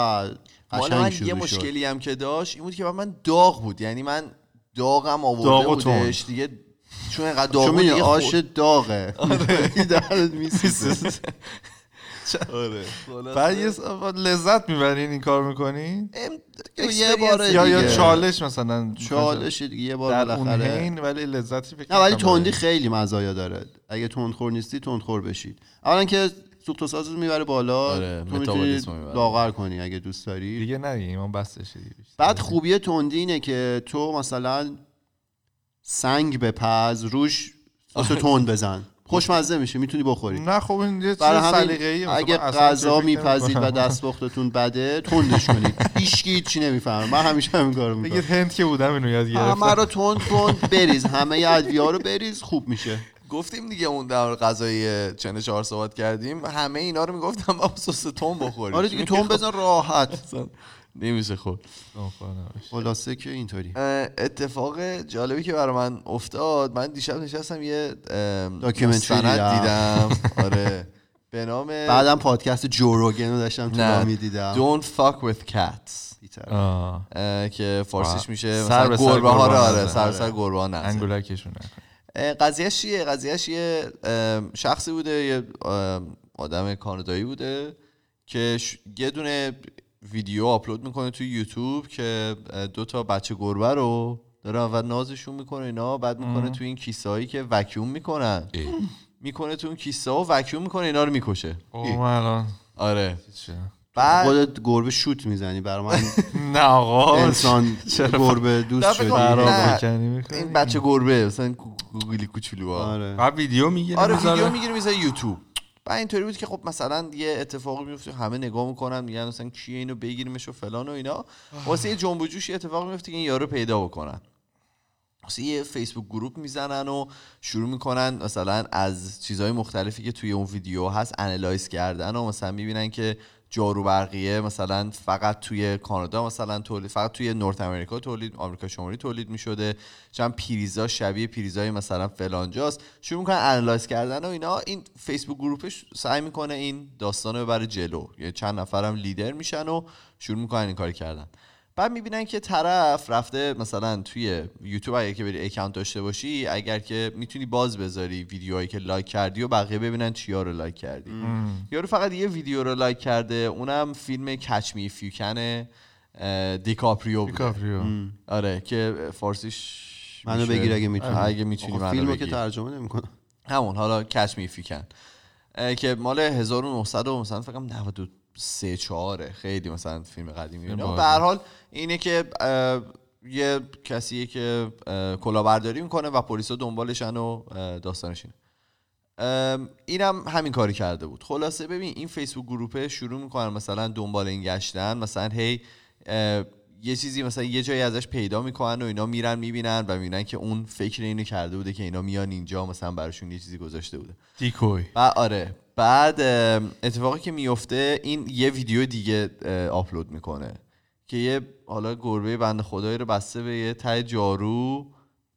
قشنگ من شروع یه شد. مشکلی هم که داشت این بود که من داغ بود. یعنی من داغم آورده بودش. دیگه چون اینقدر داغ چون بود آش داغه. آره. بعد یه لذت می‌برین این کار می‌کنین ام- یه بار یا یا. چالش مثلا. چالش دیگه یه بار بالاخره. ولی لذتی فکر نه ولی تندی خیلی مزایا داره. اگه تندخور نیستی تندخور بشید اولا که سوخت و سازت می‌بره بالا. آره، تو می‌تونی. لاغر کنی اگه دوست داری. دیگه نه ایمان دیگه بیشتر. بعد خوبی تندی اینه که تو مثلا سنگ بپز روش واسه تند بزن. خوشمزه میشه می‌تونی بخوری. نه خب این یه چیز برای همین سلیقه‌ای اگه غذا میپزید و دستپختتون بده تندش کنید هیچکی هیچی نمی‌فهمه. من همیشه همین کارو بگید می‌کنم هند که بودم اینو یاد همه گرفتم رو تند تند بریز. همه ادویه رو بریز خوب میشه. گفتیم دیگه اون در غذای چنه چهار صحبت کردیم. همه اینا رو می‌گفتم با سس توم بخوریم آره دیگه توم بزن راحت. نمیشه خورد خلاصه که اینطوری. اتفاق جالبی که برای من افتاد من دیشب نشستم یه documentary دیدم. آره. به نام بعدم پادکست Joe Rogan رو داشتم تو می‌دیدم Don't fuck with cats. که فارسیش آه. میشه سر مثلا گربه ها رو آره. سر سر گربه ها. انگولکشون قضیهش چیه؟ قضیهش یه شخصی بوده یه آدم کانادایی بوده که یه دونه ویدیو آپلود می‌کنه توی یوتیوب که دو تا بچه گربه رو داره اول نازشون می‌کنه اینا بعد می‌کنه توی این کیسه هایی که وکیوم می‌کنن. می‌کنه تو اون کیسه ها و وکیوم می‌کنه اینا رو می‌کشه. آره. چه؟ بعد خودت گربه شوت می‌زنی برای من. نه آقا. انسان گربه دوست شدی؟ این بچه گربه مثلا گوگلی کوچولو ها. آره. بعد ویدیو می‌گیره آره؟ ویدیو می‌گیره می‌ذاره یوتیوب. بعد اینطوری بود که خب مثلا یه اتفاقی میفته همه نگاه می‌کنن میگن مثلا کیه اینو بگیریمش و فلان و اینا. واسه یه جنب و جوش اتفاق میفته که این یارو پیدا بکنن. واسه یه Facebook group می‌زنن و شروع می‌کنن مثلا از چیزهای مختلفی که توی اون ویدیو هست analyze کردن و مثلا می‌بینن که جارو برقیه مثلا فقط توی کانادا مثلا تولید فقط توی North America تولید آمریکا شمالی تولید می‌شده. چند پریزا شبیه پریزای مثلا فلانجاست شروع می‌کنن analyze کردن و اینا. این Facebook group ش سعی می‌کنه این داستان رو ببره جلو. یه چند نفرم لیدر میشن و شروع می‌کنن این کار کردن. بعد می‌بینن که طرف رفته مثلا توی یوتیوب اگر که بری اکانت داشته باشی اگر که می‌تونی باز بذاری ویدیوهایی که لایک کردی و بقیه ببینن چیا رو لایک کردی. یارو فقط یه ویدیو رو لایک کرده اونم فیلم Catch Me If You Can دیکاپریو دیکاپریو. آره که فارسیش منو بگیر اگه می‌تونی. اگه می‌تونی منو فیلمو که ترجمه نمی‌کنه همون حالا Catch Me If You Can که مال 1900 مثلا فکر 92 سه چهاره. خیلی مثلا فیلم قدیمی به هر حال اینه که یه کسیه که کلاهبرداری می‌کنه و پلیسا دنبالشن و داستانشین اینم همین کاری کرده بود. خلاصه ببین این فیسبوک گروپه شروع می‌کنن مثلا دنبال این گشتن. مثلا هی یه چیزی مثلا یه جایی ازش پیدا می‌کنن و اینا میرن می‌بینن و می‌بینن که اون فکر اینو کرده بوده که اینا میان اینجا مثلا براشون یه چیزی گذاشته بوده. دیکوی و آره. بعد اتفاقی که میفته این یه ویدیو دیگه آپلود می‌کنه که یه حالا گربه بنده خدایی رو بسته به یه ته جارو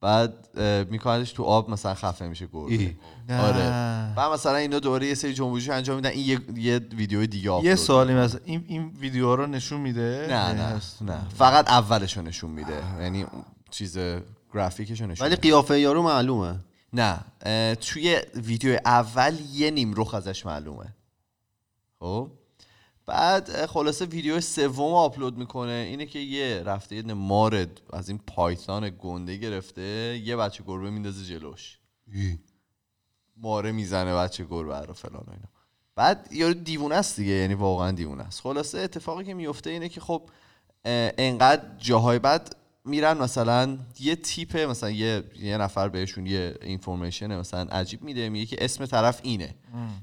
بعد میکننش تو آب مثلا خفه میشه گربه. آره. بعد مثلا اینا دوره یه سری جنبوشی انجام میدن این یه, یه ویدیو دیگه آپلود یه سوالی مثلا این این ویدیو رو نشون میده؟ نه نه؟ نه. فقط اولش رو نشون میده. یعنی چیز گرافیکش رو نشون ولی. قیافه یارو معلومه. نه توی ویدیو اول یه نیم رخ ازش معلومه. خب؟ بعد خلاصه ویدیو سوم آپلود می‌کنه. اینه که یه رفته یه دونه مار از این python گنده گرفته یه بچه گربه میندازه جلوش. ماره می‌زنه بچه گربه رو فلان و اینا. بعد یارو دیوونه است دیگه یعنی واقعا دیوونه است. خلاصه اتفاقی که میفته اینه که خب انقدر جاهای بعد میرن مثلا یه tip مثلا یه یه نفر بهشون یه information مثلا عجیب میده میگه که اسم طرف اینه.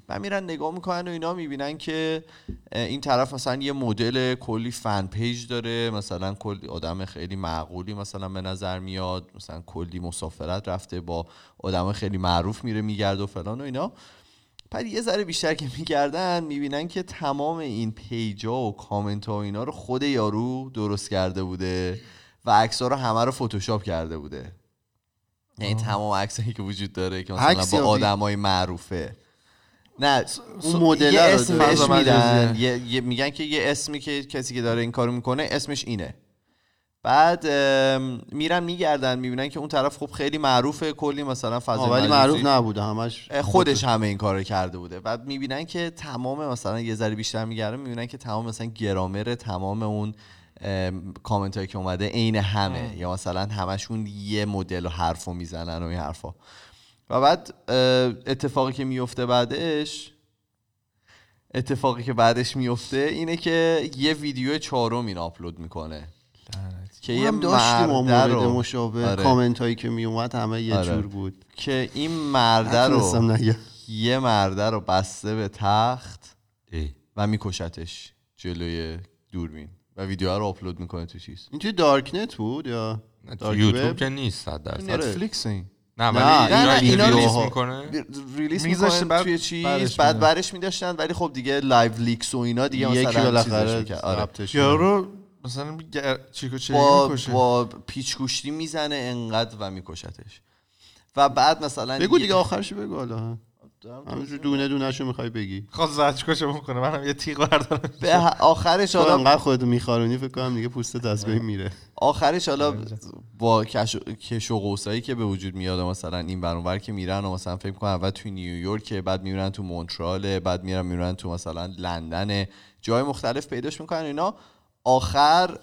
و میرن نگاه می‌کنن و اینا می‌بینن که این طرف مثلا یه مدل کلی fan page داره مثلا کلی آدم خیلی معقولی مثلا به نظر میاد مثلا کلی مسافرت رفته با آدم خیلی معروف میره میگرده و فلان و اینا. بعد یه ذره بیشتر که میگردن می‌بینن که تمام این پیجا و کامنت ها و اینا رو خود یارو درست کرده بوده. و عکس رو همه رو فتوشاپ کرده بوده. یعنی تمام عکسایی که وجود داره که مثلا با آدمای معروفه. نه اون مدل یه رو اسم. بهش میدن. مجازیه. یه- یه- میگن که یه اسمی که کسی که داره این کارو می‌کنه اسمش اینه. بعد میرن میگردن می‌بینن که اون طرف خب خیلی معروفه کلی مثلا فضا ولی معروف نبوده. همش خودش. همه این کارو کرده بوده. بعد می‌بینن که تمام مثلا یه ذره بیشتر میگردن می‌بینن که تمام مثلا گرامر تمام اون کامنت هایی که اومده عین همه. یا مثلا همشون یه مدل و حرف رو می‌زنن و این حرفا. و بعد اتفاقی که میفته بعدش اتفاقی که بعدش میفته اینه که یه ویدیو چهارم این آپلود می‌کنه. که ما یه هم داشتیم مورد رو. مشابه آره. کامنت هایی که می اومد همه یه آره. جور بود. که این مرده رو یه مرده رو بسته به تخت ای. و میکشتش جلوی دوربین. و ویدیو رو آپلود می‌کنه تو چیز. این توی darknet بود یا dark یوتیوب وب؟ که نیست صد درصد. نتفلیکس این. نه ولی نه، اینا نه، اینا ریلیز می‌کنه. release توی چیز برش بعد. برش می‌داشتن ولی خب دیگه LiveLeaks و اینا دیگه یکی مثلا چیزش بالاخره. آره. یارو مثلا چیکو چه با می‌کشه. با پیچ گوشتی می‌زنه انقدر و میکشتش. و بعد مثلا بگو دیگه آخرشو بگو حالا. همینجور دونه دونه شو می‌خوای بگی. خواست زجکشو می‌کنه منم یه تیغ بردارم. به آخرش تو حالا انقدر خودتو میخارونی فکر کنم دیگه پوستت از بین میره. آخرش حالا با کش و- قوسایی که به وجود میاد و مثلا این برانور که میرن و مثلا فکر کنم اول توی نیویورک بعد میرن تو مونترال بعد میرن میرن تو مثلا لندن. جای مختلف پیداش می‌کنن اینا. آخر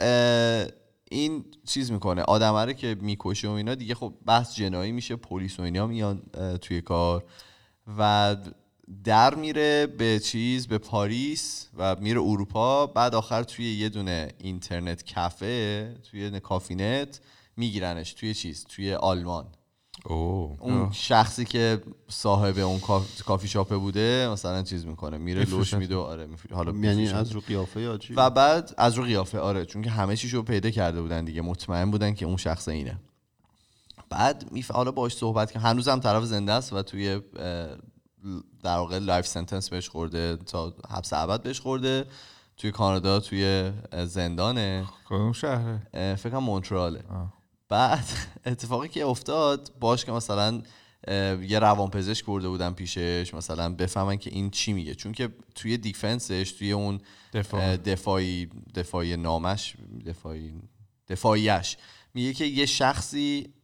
این چیز می‌کنه. آدمه رو که می‌کشه و اینا دیگه خب بحث جنایی میشه پلیس و اینا میان توی کار. و در میره به چیز به پاریس و میره اروپا. بعد آخر توی یه دونه internet cafe توی کافینت میگیرنش توی چیز؟ توی آلمان. اوه. اون شخصی که صاحب اون کاف- کافی شاپه بوده مثلا چیز می‌کنه میره لوش. میده آره می‌فروشه. حالا یعنی. از رو قیافه یا چی؟ و بعد از رو قیافه آره. چون که همه چیشو پیدا کرده بودن دیگه مطمئن بودن که اون شخص اینه. بعد میف حالا باش صحبت که هنوزم طرف زنده است و توی در واقع life sentence بهش خورده تا حبس ابد بهش خورده. توی کانادا توی زندانه. کدوم شهره؟ فکر کنم مونتراله بعد اتفاقی که افتاد باش که مثلا یه روانپزشک برده بودن پیشش مثلا بفهمن که این چی میگه. چون که توی دیفنسش توی اون دفاع. دفاعی دفاعی نامش دفاعی دفاعیش میگه که یه شخصی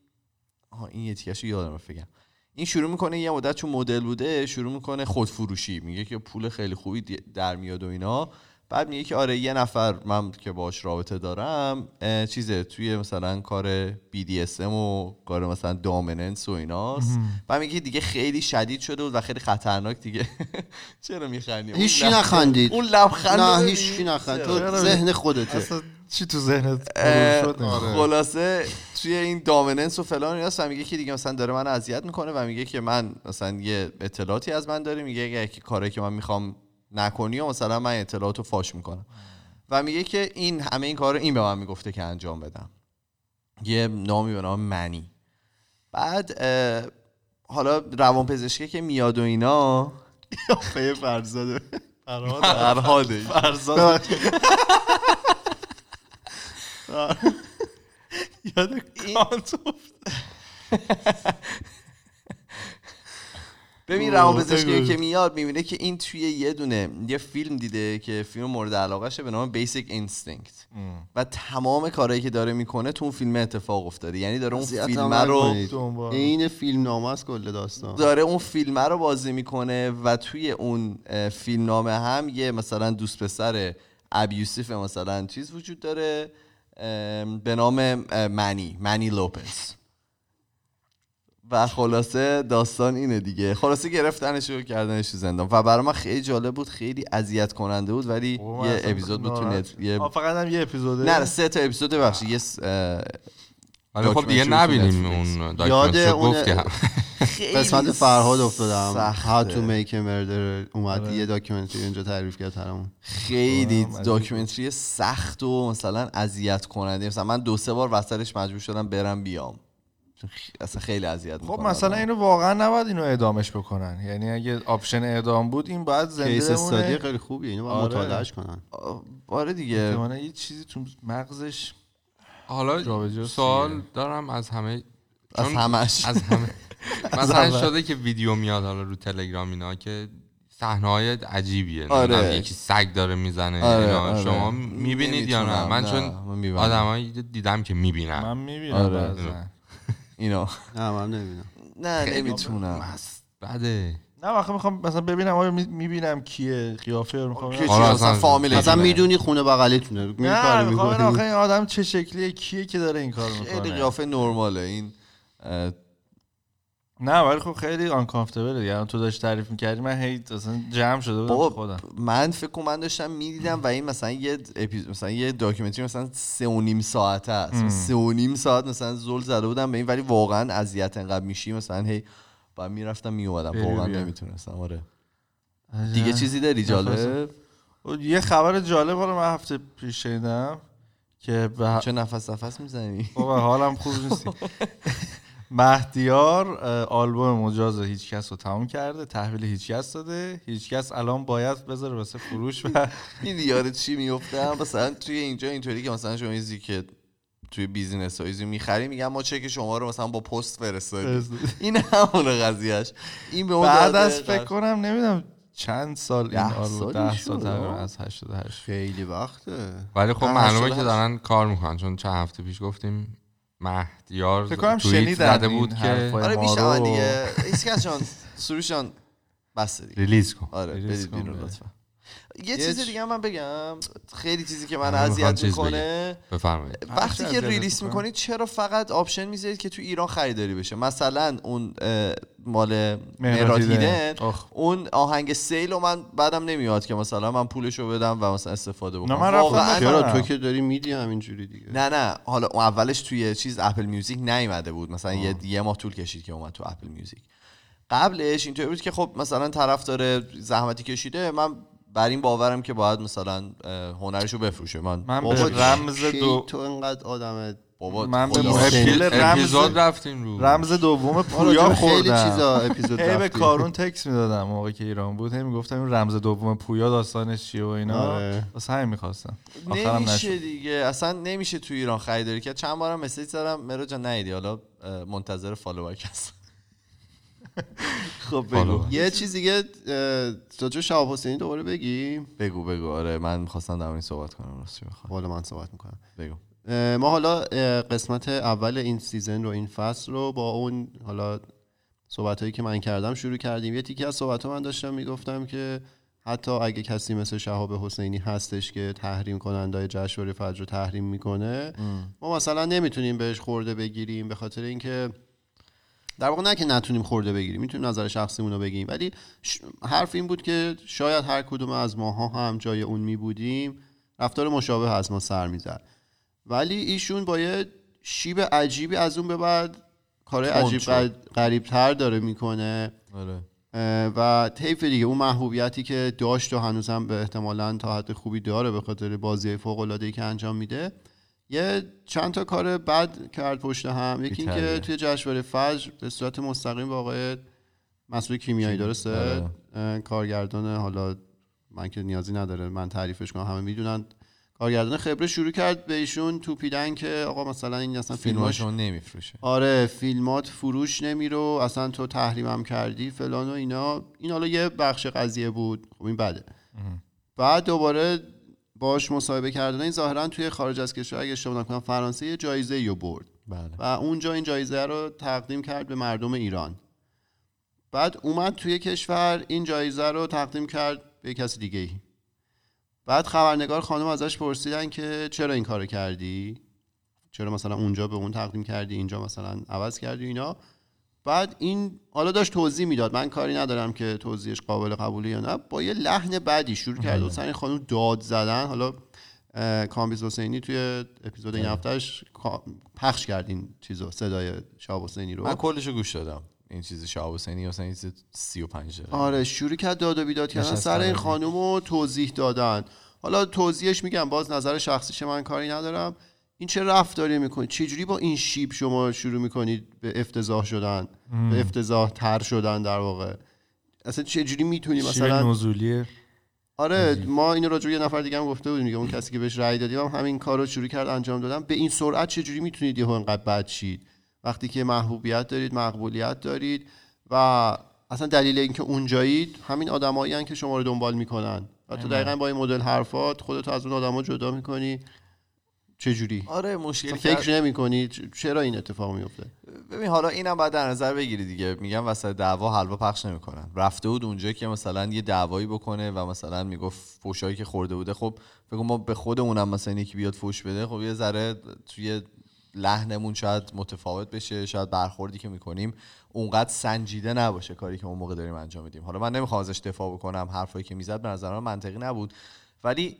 آها این یه تیکش یادم فکرم این شروع می‌کنه یه مدت چون مدل بوده شروع می‌کنه خودفروشی. میگه که پول خیلی خوبی در میاد و اینا. بعد میگه که آره یه نفر من که باش رابطه دارم چیزه توی مثلا کار BDSM و کار مثلا دامننس و ایناست. بعد میگه که دیگه خیلی شدید شده بود و خیلی خطرناک دیگه. چرا میخندی؟ هیچی نخندید. اون لبخند نه هیچی نخند. تو؟ ذهن خودته. اصلا چی تو ذهنت شد؟ نمی‌دونم. خلاصه توی این دامننس و فلان ایناست و میگه که دیگه مثلا داره من اذیت می‌کنه و میگه که من مثلا یه اطلاعاتی از من داره میگه اگه که کاری که من می‌خوام نکنی و مثلا من اطلاعات رو فاش می‌کنم. و میگه که این همه این کار رو این به من می‌گفته که انجام بدم. یه نامی به نام منی. بعد حالا روانپزشکی که میاد و اینا قیافه فرزاده فرهاده فرزاد یاد کانت افتاد. ببین روانپزشکی. که میاد می‌بینه که این توی یه دونه یه فیلم دیده که فیلم مورد علاقهشه به نام بیسیک اینستینکت و تمام کارهایی که داره می‌کنه تو اون فیلم اتفاق افتاده. یعنی داره اون فیلم رو. این فیلم نامه است کل داستان. داره اون فیلم رو بازی می‌کنه و توی اون فیلم نامه هم یه مثلا دوست پسر ابیوسیف مثلا چیز وجود داره. به نام منی منی لوپز. و خلاصه داستان اینه دیگه. خلاصه گرفتنش و کردنش زندان. و برای من خیلی جالب بود خیلی اذیت کننده بود ولی یه اپیزود بود تو نت یه فقط هم یه اپیزوده؟ نه سه تا اپیزود ببخشید. یه ولی خب دیگه نبینیم. اون یاد اون- قسمت فرهاد افتادم. How to make a murder اومد آره. یه documentary اینجا تعریف کرد ترمون خیلی آره، documentary سخت و مثلا اذیت کننده. مثلا من دو سه بار وسطش مجبور شدم برم بیام. اصلا خیلی اذیت خب مثلا. اینو واقعا نباید اینو اعدامش بکنن. یعنی اگه option اعدام بود این باید زنده case study بمونه خیلی خوبیه. اینو باید آره. مطالعهش کنن. آره دیگه. یه چیزی تو مغزش حالا سوال. دارم از همه از همش از همه مثلا. شده که ویدیو میاد حالا رو تلگرام اینا که صحنه های عجیبیه آره. یکی سگ داره می‌زنه آره، اینا آره. شما می‌بینید یا نه من چون. آدمایی دیدم که می‌بینم من می‌بینم آره. اینا نه من نمی‌دونم نه نمی‌تونم بده نه واقعا می‌خوام مثلا ببینم آیا می- می‌بینم کیه قیافه رو می‌خوام. چی آره، مثلا اصلا- فامیل مثلا اینه. می‌دونی خونه بغلیتونه. نه آخه این آدم چه شکلیه کیه که داره این کار خیلی می‌کنه. قیافه نرماله. این نه ولی خب خیلی آنکامفتبله یعنی تو داشت تعریف می‌کردی من هی اصلا جمع شده بودم خودم. من فکر کنم من داشتم می‌دیدم و این مثلا یه اپیز... مثلا یه داکیومنتری مثلا سه و نیم ساعته است. سه و نیم ساعت مثلا زل زده بودم به این ولی واقعا اذیت انقدر میشی مثلا هی بعد می‌رفتم میومدم واقعا. نمی‌تونستم. آره. دیگه چیزی داری جالب؟ یه خبر جالب حالا من هفته پیش شنیدم که به چه نفس نفس می‌زنی؟ بابا حالم خوب نیست. مهدیار آلبوم مجاز هیچکس رو تمام کرده تحویل هیچکس داده. هیچکس الان باید بذاره واسه فروش و این یاد چی میفتم مثلا توی اینجا اینطوری که مثلا شما چیزی که توی business سایزی می‌خری میگن ما چک شما رو مثلا با پست فرستادیم این همون قضیهش این به اون بعد از فکر. کنم نمی‌دونم چند سال این سال ده سال تقریبا. از 88 خیلی وقته ولی خب معلومه که. دارن کار می‌کنن چون چند هفته پیش گفتیم مهدیار توییت زده بود که آره رو. دیگه هیچکس جان سروشان بسته دیگه release کن آره بدید بیرون. لطفا یه چیز دیگه من بگم. خیلی چیزی که من اذیت می‌کنه. بفرمایید. وقتی که release؟ می‌کنید چرا فقط option می‌ذارید که تو ایران خریداری بشه؟ مثلا اون مال مهرات. اون آهنگ سیل و من بعدم نمیاد که مثلا من پولشو بدم و مثلا استفاده بکنم. من واقعاً-. چرا؟ تو که داری میدی همینجوری دیگه. نه نه. حالا اولش توی چیز اپل میوزیک نیومده بود. مثلا یه, یه ماه طول کشید که اومد تو اپل میوزیک. قبلش اینطوری بود که خب مثلا طرف داره زحمتی کشیده من بر این باورم که باید مثلا هنرشو بفروشه. من من بابا به رمز دو تو انقدر آدم بابا من به. محبیل رمز اپیزود رفتیم رو. رمز دوم ما پویا به خیلی خوردم. چیزا اپیزود هی به رفتیم. کارون تکس می‌دادم موقعی که ایران بود. هی می‌گفتم این رمز دوم پویا داستانش چیه و اینا. آره. واسه همین می‌خواستم. آخرم نمیشه دیگه. اصلا نمیشه تو ایران خریداری که چند بارم مسیج زدم. مرو جان نیدی حالا منتظر فالو بک هست. خب بگو. یه چیز دیگه راجع شهاب حسینی دوباره بگیم بگو بگو. آره من می‌خواستم در این صحبت کنم راستی بخوام حالا من صحبت می‌کنم. بگو. ما حالا قسمت اول این سیزن رو این فصل رو با اون حالا صحبت هایی که من کردم شروع کردیم. یه تیکی از صحبت من داشتم می‌گفتم که حتی اگه کسی مثل شهاب حسینی هستش که تحریم کننده جشنواره فجر رو تحریم می‌کنه ما مثلا نمی‌تونیم بهش خورده بگیریم به خاطر اینکه در واقع نه که نتونیم خورده بگیریم می‌تونیم نظر شخصیمون رو بگیم ولی ش- حرف این بود که شاید هر کدوم از ماها هم جای اون می بودیم رفتار مشابه از ما سر می‌زد. ولی ایشون با یه شیب عجیبی از اون به بعد کار عجیب. غریب تر داره می‌کنه. آره. و طیف دیگه اون محبوبیتی که داشت و هنوزم به احتمالا تا حد خوبی داره به خاطر بازی فوق العاده که انجام میده. یه چند تا کار بد کرد پشت هم. یکی اینکه. توی جشنواره فجر به صورت مستقیم با آقای مسئول کیمیایی درسته؟ آره. کارگردان حالا من که نیازی نداره من تعریفش کنم همه می‌دونن. کارگردان خبره شروع کرد به ایشون توپیدن که آقا مثلا این اصلا فیلماش نمیفروشه. آره فیلمات فروش نمیرو اصلا تو تحریمم کردی فلان و اینا. این حالا یه بخش قضیه بود. خب این بده. بعد دوباره باش مصاحبه کردن این ظاهرا توی خارج از کشور اگه اشتباه نکنم فرانسه یه جایزه رو برد. بله. و اونجا این جایزه رو تقدیم کرد به مردم ایران. بعد اومد توی کشور این جایزه رو تقدیم کرد به کسی دیگه ای بعد خبرنگار خانم ازش پرسیدن که چرا این کارو کردی؟ چرا مثلا اونجا به اون تقدیم کردی؟ اینجا مثلا عوض کردی؟ اینا. بعد این حالا داشت توضیح می‌داد. من کاری ندارم که توضیحش قابل قبوله یا نه. با یه لحن بدی شروع کرد. و سر این خانم داد زدن. حالا کامبیز حسینی توی اپیزود این هفتهش کا- پخش کرد این چیزو صدای شاه حسینی رو. من کلشو گوش دادم. این چیز شهاب حسینی مثلا این چیز 35 دقیقه. آره شروع کرد داد و بیداد کردن. سر این. خانم رو توضیح دادن. حالا توضیحش میگم. باز نظر شخصیش من کاری ندارم. این چه رفتاری می‌کنید چجوری با این شیب شما شروع می‌کنید به افتضاح شدن؟ به افتضاح تر شدن در واقع. اصلا چجوری می‌تونی مثلا نزولی آره ما اینو راجع به یه نفر دیگه هم گفته بودیم دیگه اون کسی که بهش رأی دادیم هم همین کار رو شروع کرد انجام دادن. به این سرعت چجوری می‌تونید یهو انقدر بد شید؟ وقتی که محبوبیت دارید مقبولیت دارید و اصلا دلیل اینکه اونجایید همین آدمایی که شما رو دنبال می‌کنن. و تو دقیقا با این مدل حرفات خودتو از اون آدما جدا می‌کنی. چجوری؟ آره مشکل اصلا کرد- فکر نمی کنی چرا این اتفاق میفته ببین حالا اینم باید در نظر بگیری دیگه. میگم وسط دعوا حلوا پخش نمی‌کنن. رفته بود اونجا که مثلا یه دعوایی بکنه و مثلا می‌گفت فوشایی که خورده بوده. خب بگو ما به خودمونم مثلا یکی بیاد فوش بده. خب یه ذره توی لحنمون شاید متفاوت بشه. شاید برخوردی که می‌کنیم اونقدر سنجیده نباشه کاری که اون موقع داریم انجام میدیم. حالا من نمی‌خوام ازش دفاع بکنم حرفایی که می‌زد به نظر من منطقی نبود. ولی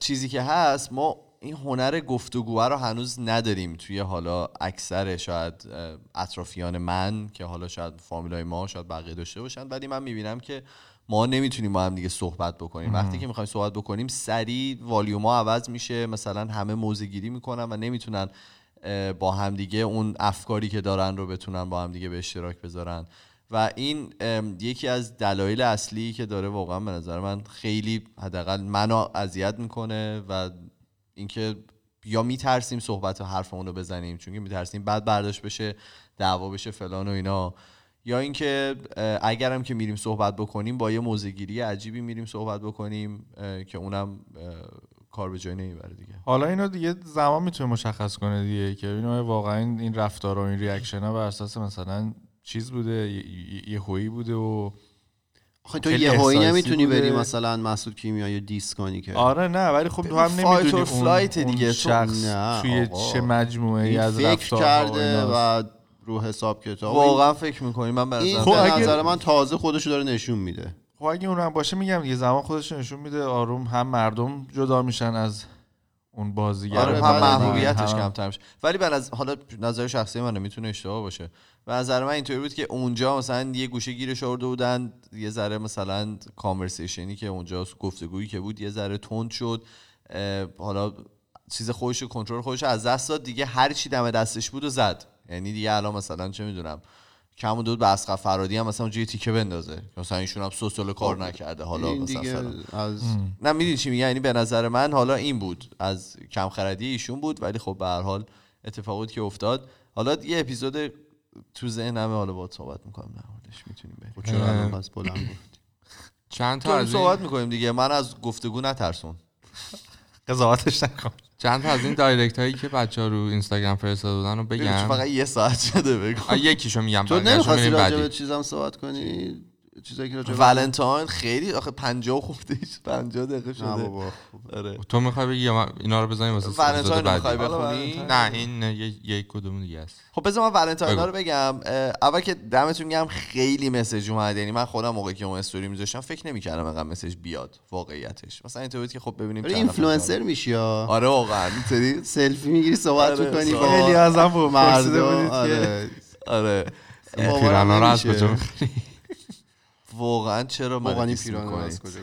چیزی که هست ما این هنر گفتگوه رو هنوز نداریم توی حالا اکثر شاید اطرافیان من که حالا شاید فامیلای ما شاید بقیه داشته باشن. ولی من می‌بینم که ما نمی‌تونیم با هم دیگه صحبت بکنیم. وقتی که می‌خوایم صحبت بکنیم سریع والیوما عوض میشه مثلا همه موزه گیری می‌کنن و نمی‌تونن با همدیگه اون افکاری که دارن رو بتونن با همدیگه به اشتراک بذارن. و این یکی از دلایل اصلی که داره واقعا به نظر من خیلی حداقل منو اذیت می‌کنه و اینکه یا میترسیم صحبت و حرفمون رو بزنیم چون که میترسیم بعد برداشت بشه دعوا بشه فلان و اینا. یا اینکه اگرم که میریم صحبت بکنیم با یه موزگیری عجیبی میریم صحبت بکنیم که اونم کار به جای نمی‌بره دیگه. حالا اینو دیگه زمان می‌تونه مشخص کنه دیگه که اینو واقعا این رفتار و این reaction ها بر اساس مثلا چیز بوده یه هویی بوده و آخه تو یه احساسی نمی‌تونی بوده. بری مثلا مسعود کیمیایی diss کنی که آره نه ولی خب تو هم نمی‌دونی اون دیگه. شخص نه، توی. چه مجموعه ای از فکر کرده. و رو حساب کتاب واقعا فکر می‌کنیم من به خب نظر من تازه خودشو داره نشون میده خب اگه اون هم باشه میگم دیگه زمان خودش رو نشون میده آروم هم مردم جدا میشن از اون بازیگر آره هم محبوبیتش کمتر میشه. ولی به نظر حالا نظر شخصی من می‌تونه اشتباه باشه. به نظر من اینطوری بود که اونجا مثلا یه گوشه گیرش آورده بودن یه ذره مثلا کانورسیشنی که اونجا گفتگویی که بود یه ذره تند شد. حالا چیز خودش کنترل خودش از دست داد. دیگه هر چی دم دستش بود و زد. یعنی دیگه الان مثلا چه می‌دونم. کم دود به اسقف فرادی هم مثلا اونجا یه تیکه بندازه. که مثلا ایشون هم سه سال کار نکرده حالا این مثلا. از نه می‌دونی چی میگم یعنی به نظر من حالا این بود. از کم خردی ایشون بود ولی خب به هر حال اتفاقاتی که افتاد. حالا یه اپیزود تو ذهنمه حالا باهات صحبت می‌کنم نه حالش می‌تونیم بریم. خب چرا الان پس بلند گفت چند تا تو از صحبت می‌کنیم دیگه. من از گفتگو نترسون. قضاوتش نکن. چند تا از این دایرکت هایی که بچه ها رو اینستاگرام فرستاده بودن رو بگم فقط یه ساعت شده بگو. آه، یکیشو میگم تو نمی‌خواستی راجع. به چیزام صحبت کنی؟ چیزایی که ولنتاین خیلی آخه 50 خورده ایش 50 دقیقه نه شده. بابا. آره. تو می‌خوای بگی اینا رو بزنیم واسه ولنتاین؟ می‌خوای بخونی. نه این یه- یک کدوم دیگه است. خب بذار من ولنتاین. رو بگم. اول که دمتون گرم خیلی message اومد یعنی من خودم موقعی که اون استوری میذاشتم فکر نمی‌کردم اینقدر message بیاد واقعیتش. مثلا اینطوری بود که خب ببینیم نفر اینفلوئنسر میشی یا آره واقعا. اینطوری. سلفی می‌گیری صحبت آره، می‌کنی. با خیلی ازم که. آره. آره پیرانا رو از. کجا می‌خری؟ واقعا چرا من واقعا از؟ کجا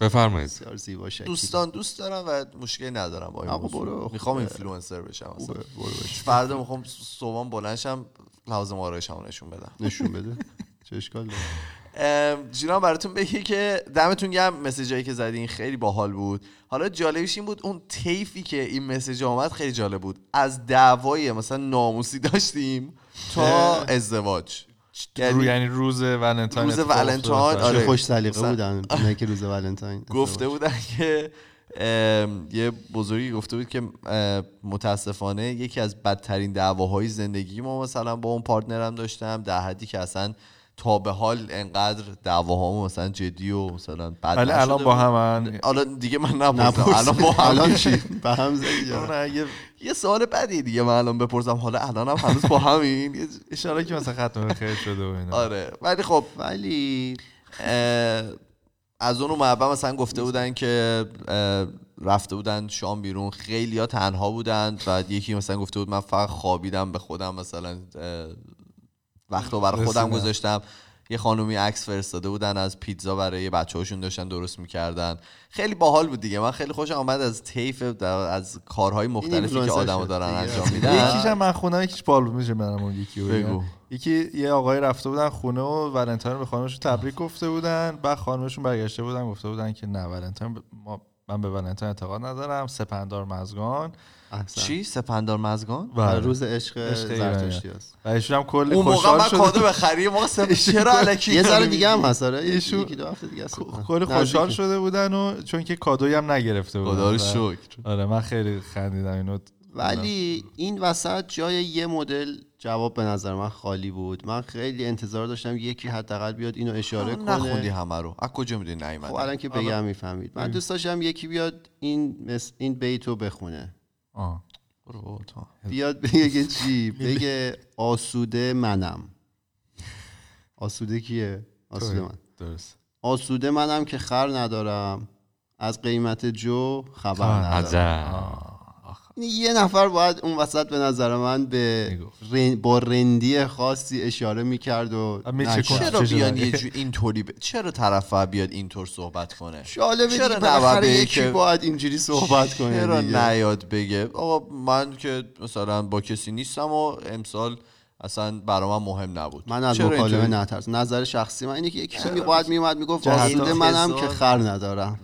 بفرمایید. زیبا دوستان دوست دارم و مشکلی ندارم با این آقا موضوع. برو، می‌خوام. اینفلوئنسر بشم. فردا می‌خوام صبحان بلنشم لازم آرایشمو نشون بدم. نشون بده. چه اشکال جینا براتون بگی که دمتون گرم. مسیجایی که زدین خیلی باحال بود. حالا جالبش این بود اون تیفی که این مسیج آمد خیلی جالب بود. از دعوای مثلا ناموسی داشتیم تا ازدواج. رو یعنی روز ولنتاین روز ولنتاین،. آره. چه خوش سلیقه بودن نه که روز ولنتاین گفته بودن که یه بزرگی گفته بود که متاسفانه یکی از بدترین دعواهای زندگی ما مثلا با اون پارتنرم داشتم در حدی که اصلا تا به حال انقدر دعواهامو مثلا جدی و مثلا بد ولی الان با بود. همن حالا دیگه من نپرسم. نپرس الان با هم الان چی؟ به هم زدی اگه یه سوال بدی دیگه من الان بپرسم. حالا الان هم هنوز با همین. اشاره که مثلا ختم خیر شده و اینا. آره. ولی خب ولی از اون محبه مثلا گفته بودن که رفته بودن شام بیرون. خیلی ها تنها بودن. و یکی مثلا گفته بود من فقط خوابیدم به خودم مثلا وقت رو برای خودم. گذاشتم یه خانومی عکس فرستاده بودن از پیتزا برای بچه هاشون داشتن درست می‌کردن خیلی باحال بود دیگه من خیلی خوشم آمد از طیف در- از کارهای مختلفی که آدمو دارن. انجام یکیش میدن هم من خوندم یکیش بال میشه منم اون یکی. بگو. یکی یه آقای رفته بودن خونه و ولنتاین رو به خانمشون تبریک گفته بودن بعد خانمشون برگشته بودن گفته بودن که نه ولنتاین ما من به ولنتاین اعتقاد ندارم. سپندار مزگان. احسن. چی؟ سپندار مزگان؟ بله. روز عشق زرتشتی هست. و ایشون هم کلی اون موقع خوشحال من شده. کادو بخریم ما چرا الکی یه ذره دیگه هم؟ هست. آره ایشون- یکی دو هفته دیگه است کلی خوشحال. شده بودن و چون که کادویی هم نگرفته بودن خدا رو شکر. آره من خیلی خندیدم اینو. ولی این وسط جای یه مدل جواب به نظر من خالی بود. من خیلی انتظار داشتم یکی حداقل بیاد اینو اشاره نخوندی کنه. همه رو. از کجا می‌دونی نیومده؟ خب الان که بگم می‌فهمید. من دوست داشتم یکی بیاد این مس... این بیتو بخونه. آه. برو بابا تو. بیاد بگه چی؟ بگه آسوده منم. آسوده کیه؟ آسوده من. درست. آسوده منم که خر ندارم. از قیمت جو خبر ندارم. یه نفر باید اون وسط به نظر من به. رن... با رندی خاصی اشاره می‌کرد و. چرا بیان؟ یه جو اینطوری ب... چرا طرف بیاد اینطور صحبت کنه جالبه چرا بالاخره یکی که- باید اینجوری صحبت کنه چرا. نیاد بگه آقا من که مثلا با کسی نیستم و امسال اصلا برا من مهم نبود من از مکالمه؟ نترس نظر شخصی من اینه که یکی باید میومد می‌گفت واسطه منم. که خر ندارم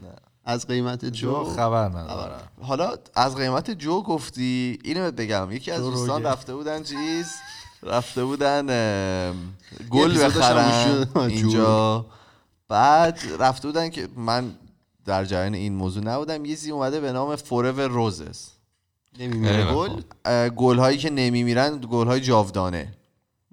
از قیمت جو جو خبر ندارم. حالا از قیمت جو گفتی اینو بگم. یکی از دوستان. رفته بودن چیز؟ رفته بودن گل بخرن. اینجا. بعد رفته بودن که من در جریان این موضوع نبودم. یه چیزی اومده به نام فورور روزز نمیمیره گل؟ خوب. گل هایی که نمیمیرن گل های جاودانه.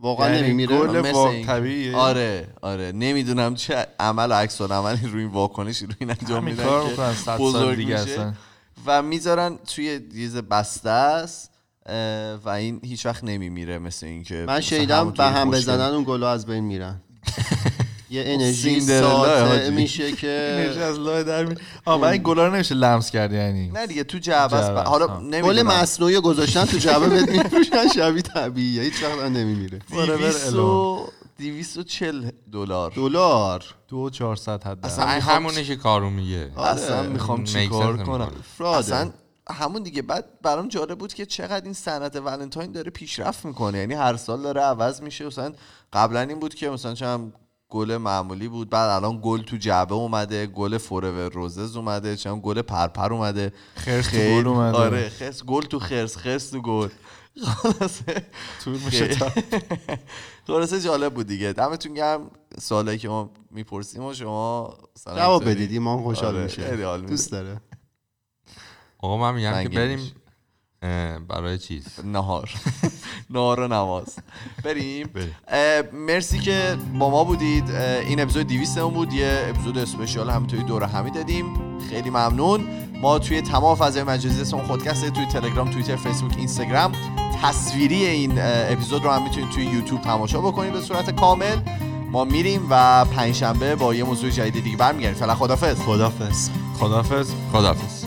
واقعا یعنی نمیمیره گل طبیعیه؟ آره آره نمی‌دونم چه عمل و عکس عملی روی این واکنشی روی این انجام میدن که بزرگ دیگه میشه. اصلا و می‌ذارن توی دیز بسته است و این هیچ وقت نمیمیره مثل اینکه من شنیدم همونطوری به هم. بزنن اون گلا از بین میرن یه انرژی ساطع حاجی. میشه انرژی که از لای در می این گلا رو نمیشه لمس کرد یعنی. نه دیگه تو جعبه است. حالا ها. گل نمی‌دونم مصنوعی گذاشتن تو جعبه بهت میفروشن شبیه طبیعیه. هیچ وقت نمیمیره. دیویست و دیویست و چل دلار. دلار؟ دو چهارصد حد اصلا همونه که کارو میگه. آره. اصلا می‌خوام Make چیکار کنم. اصلا همون دیگه. بعد برام جالب بود که چقدر این صنعت ولنتاین داره پیشرفت می‌کنه. یعنی هر سال داره عوض میشه. مثلا قبلا این بود که مثلا چم گل معمولی بود. بعد الان گل تو جعبه اومده گل فورور روزز اومده چم گل پرپر اومده. خرس گل اومده. آره خرس گل تو خرس خرس تو گل. خلاصه میشه خلاصه جالب بود دیگه. دمتون گرم. سوالایی که ما می‌پرسیم و شما جواب اینطوری- بدید ایمان خوشحال آره، میشه. دوست داره. آقا من میگم که بریم برای چیز؟ نهار. نهار و نماز بریم. مرسی که با ما بودید. این اپیزود 200 اون بود. یه اپیزود اسپشیال همینطوری دور همی دادیم. خیلی ممنون. ما توی تمام فضای مجازی اسم خودکسته توی تلگرام توییتر فیسبوک اینستاگرام تصویری این اپیزود رو هم می‌تونید توی یوتیوب تماشا بکنید به صورت کامل. ما میریم و پنجشنبه با یه موضوع جدید دیگه برمیگردیم. فعلا خدافظ. خدافظ. خدافظ. خداحافظ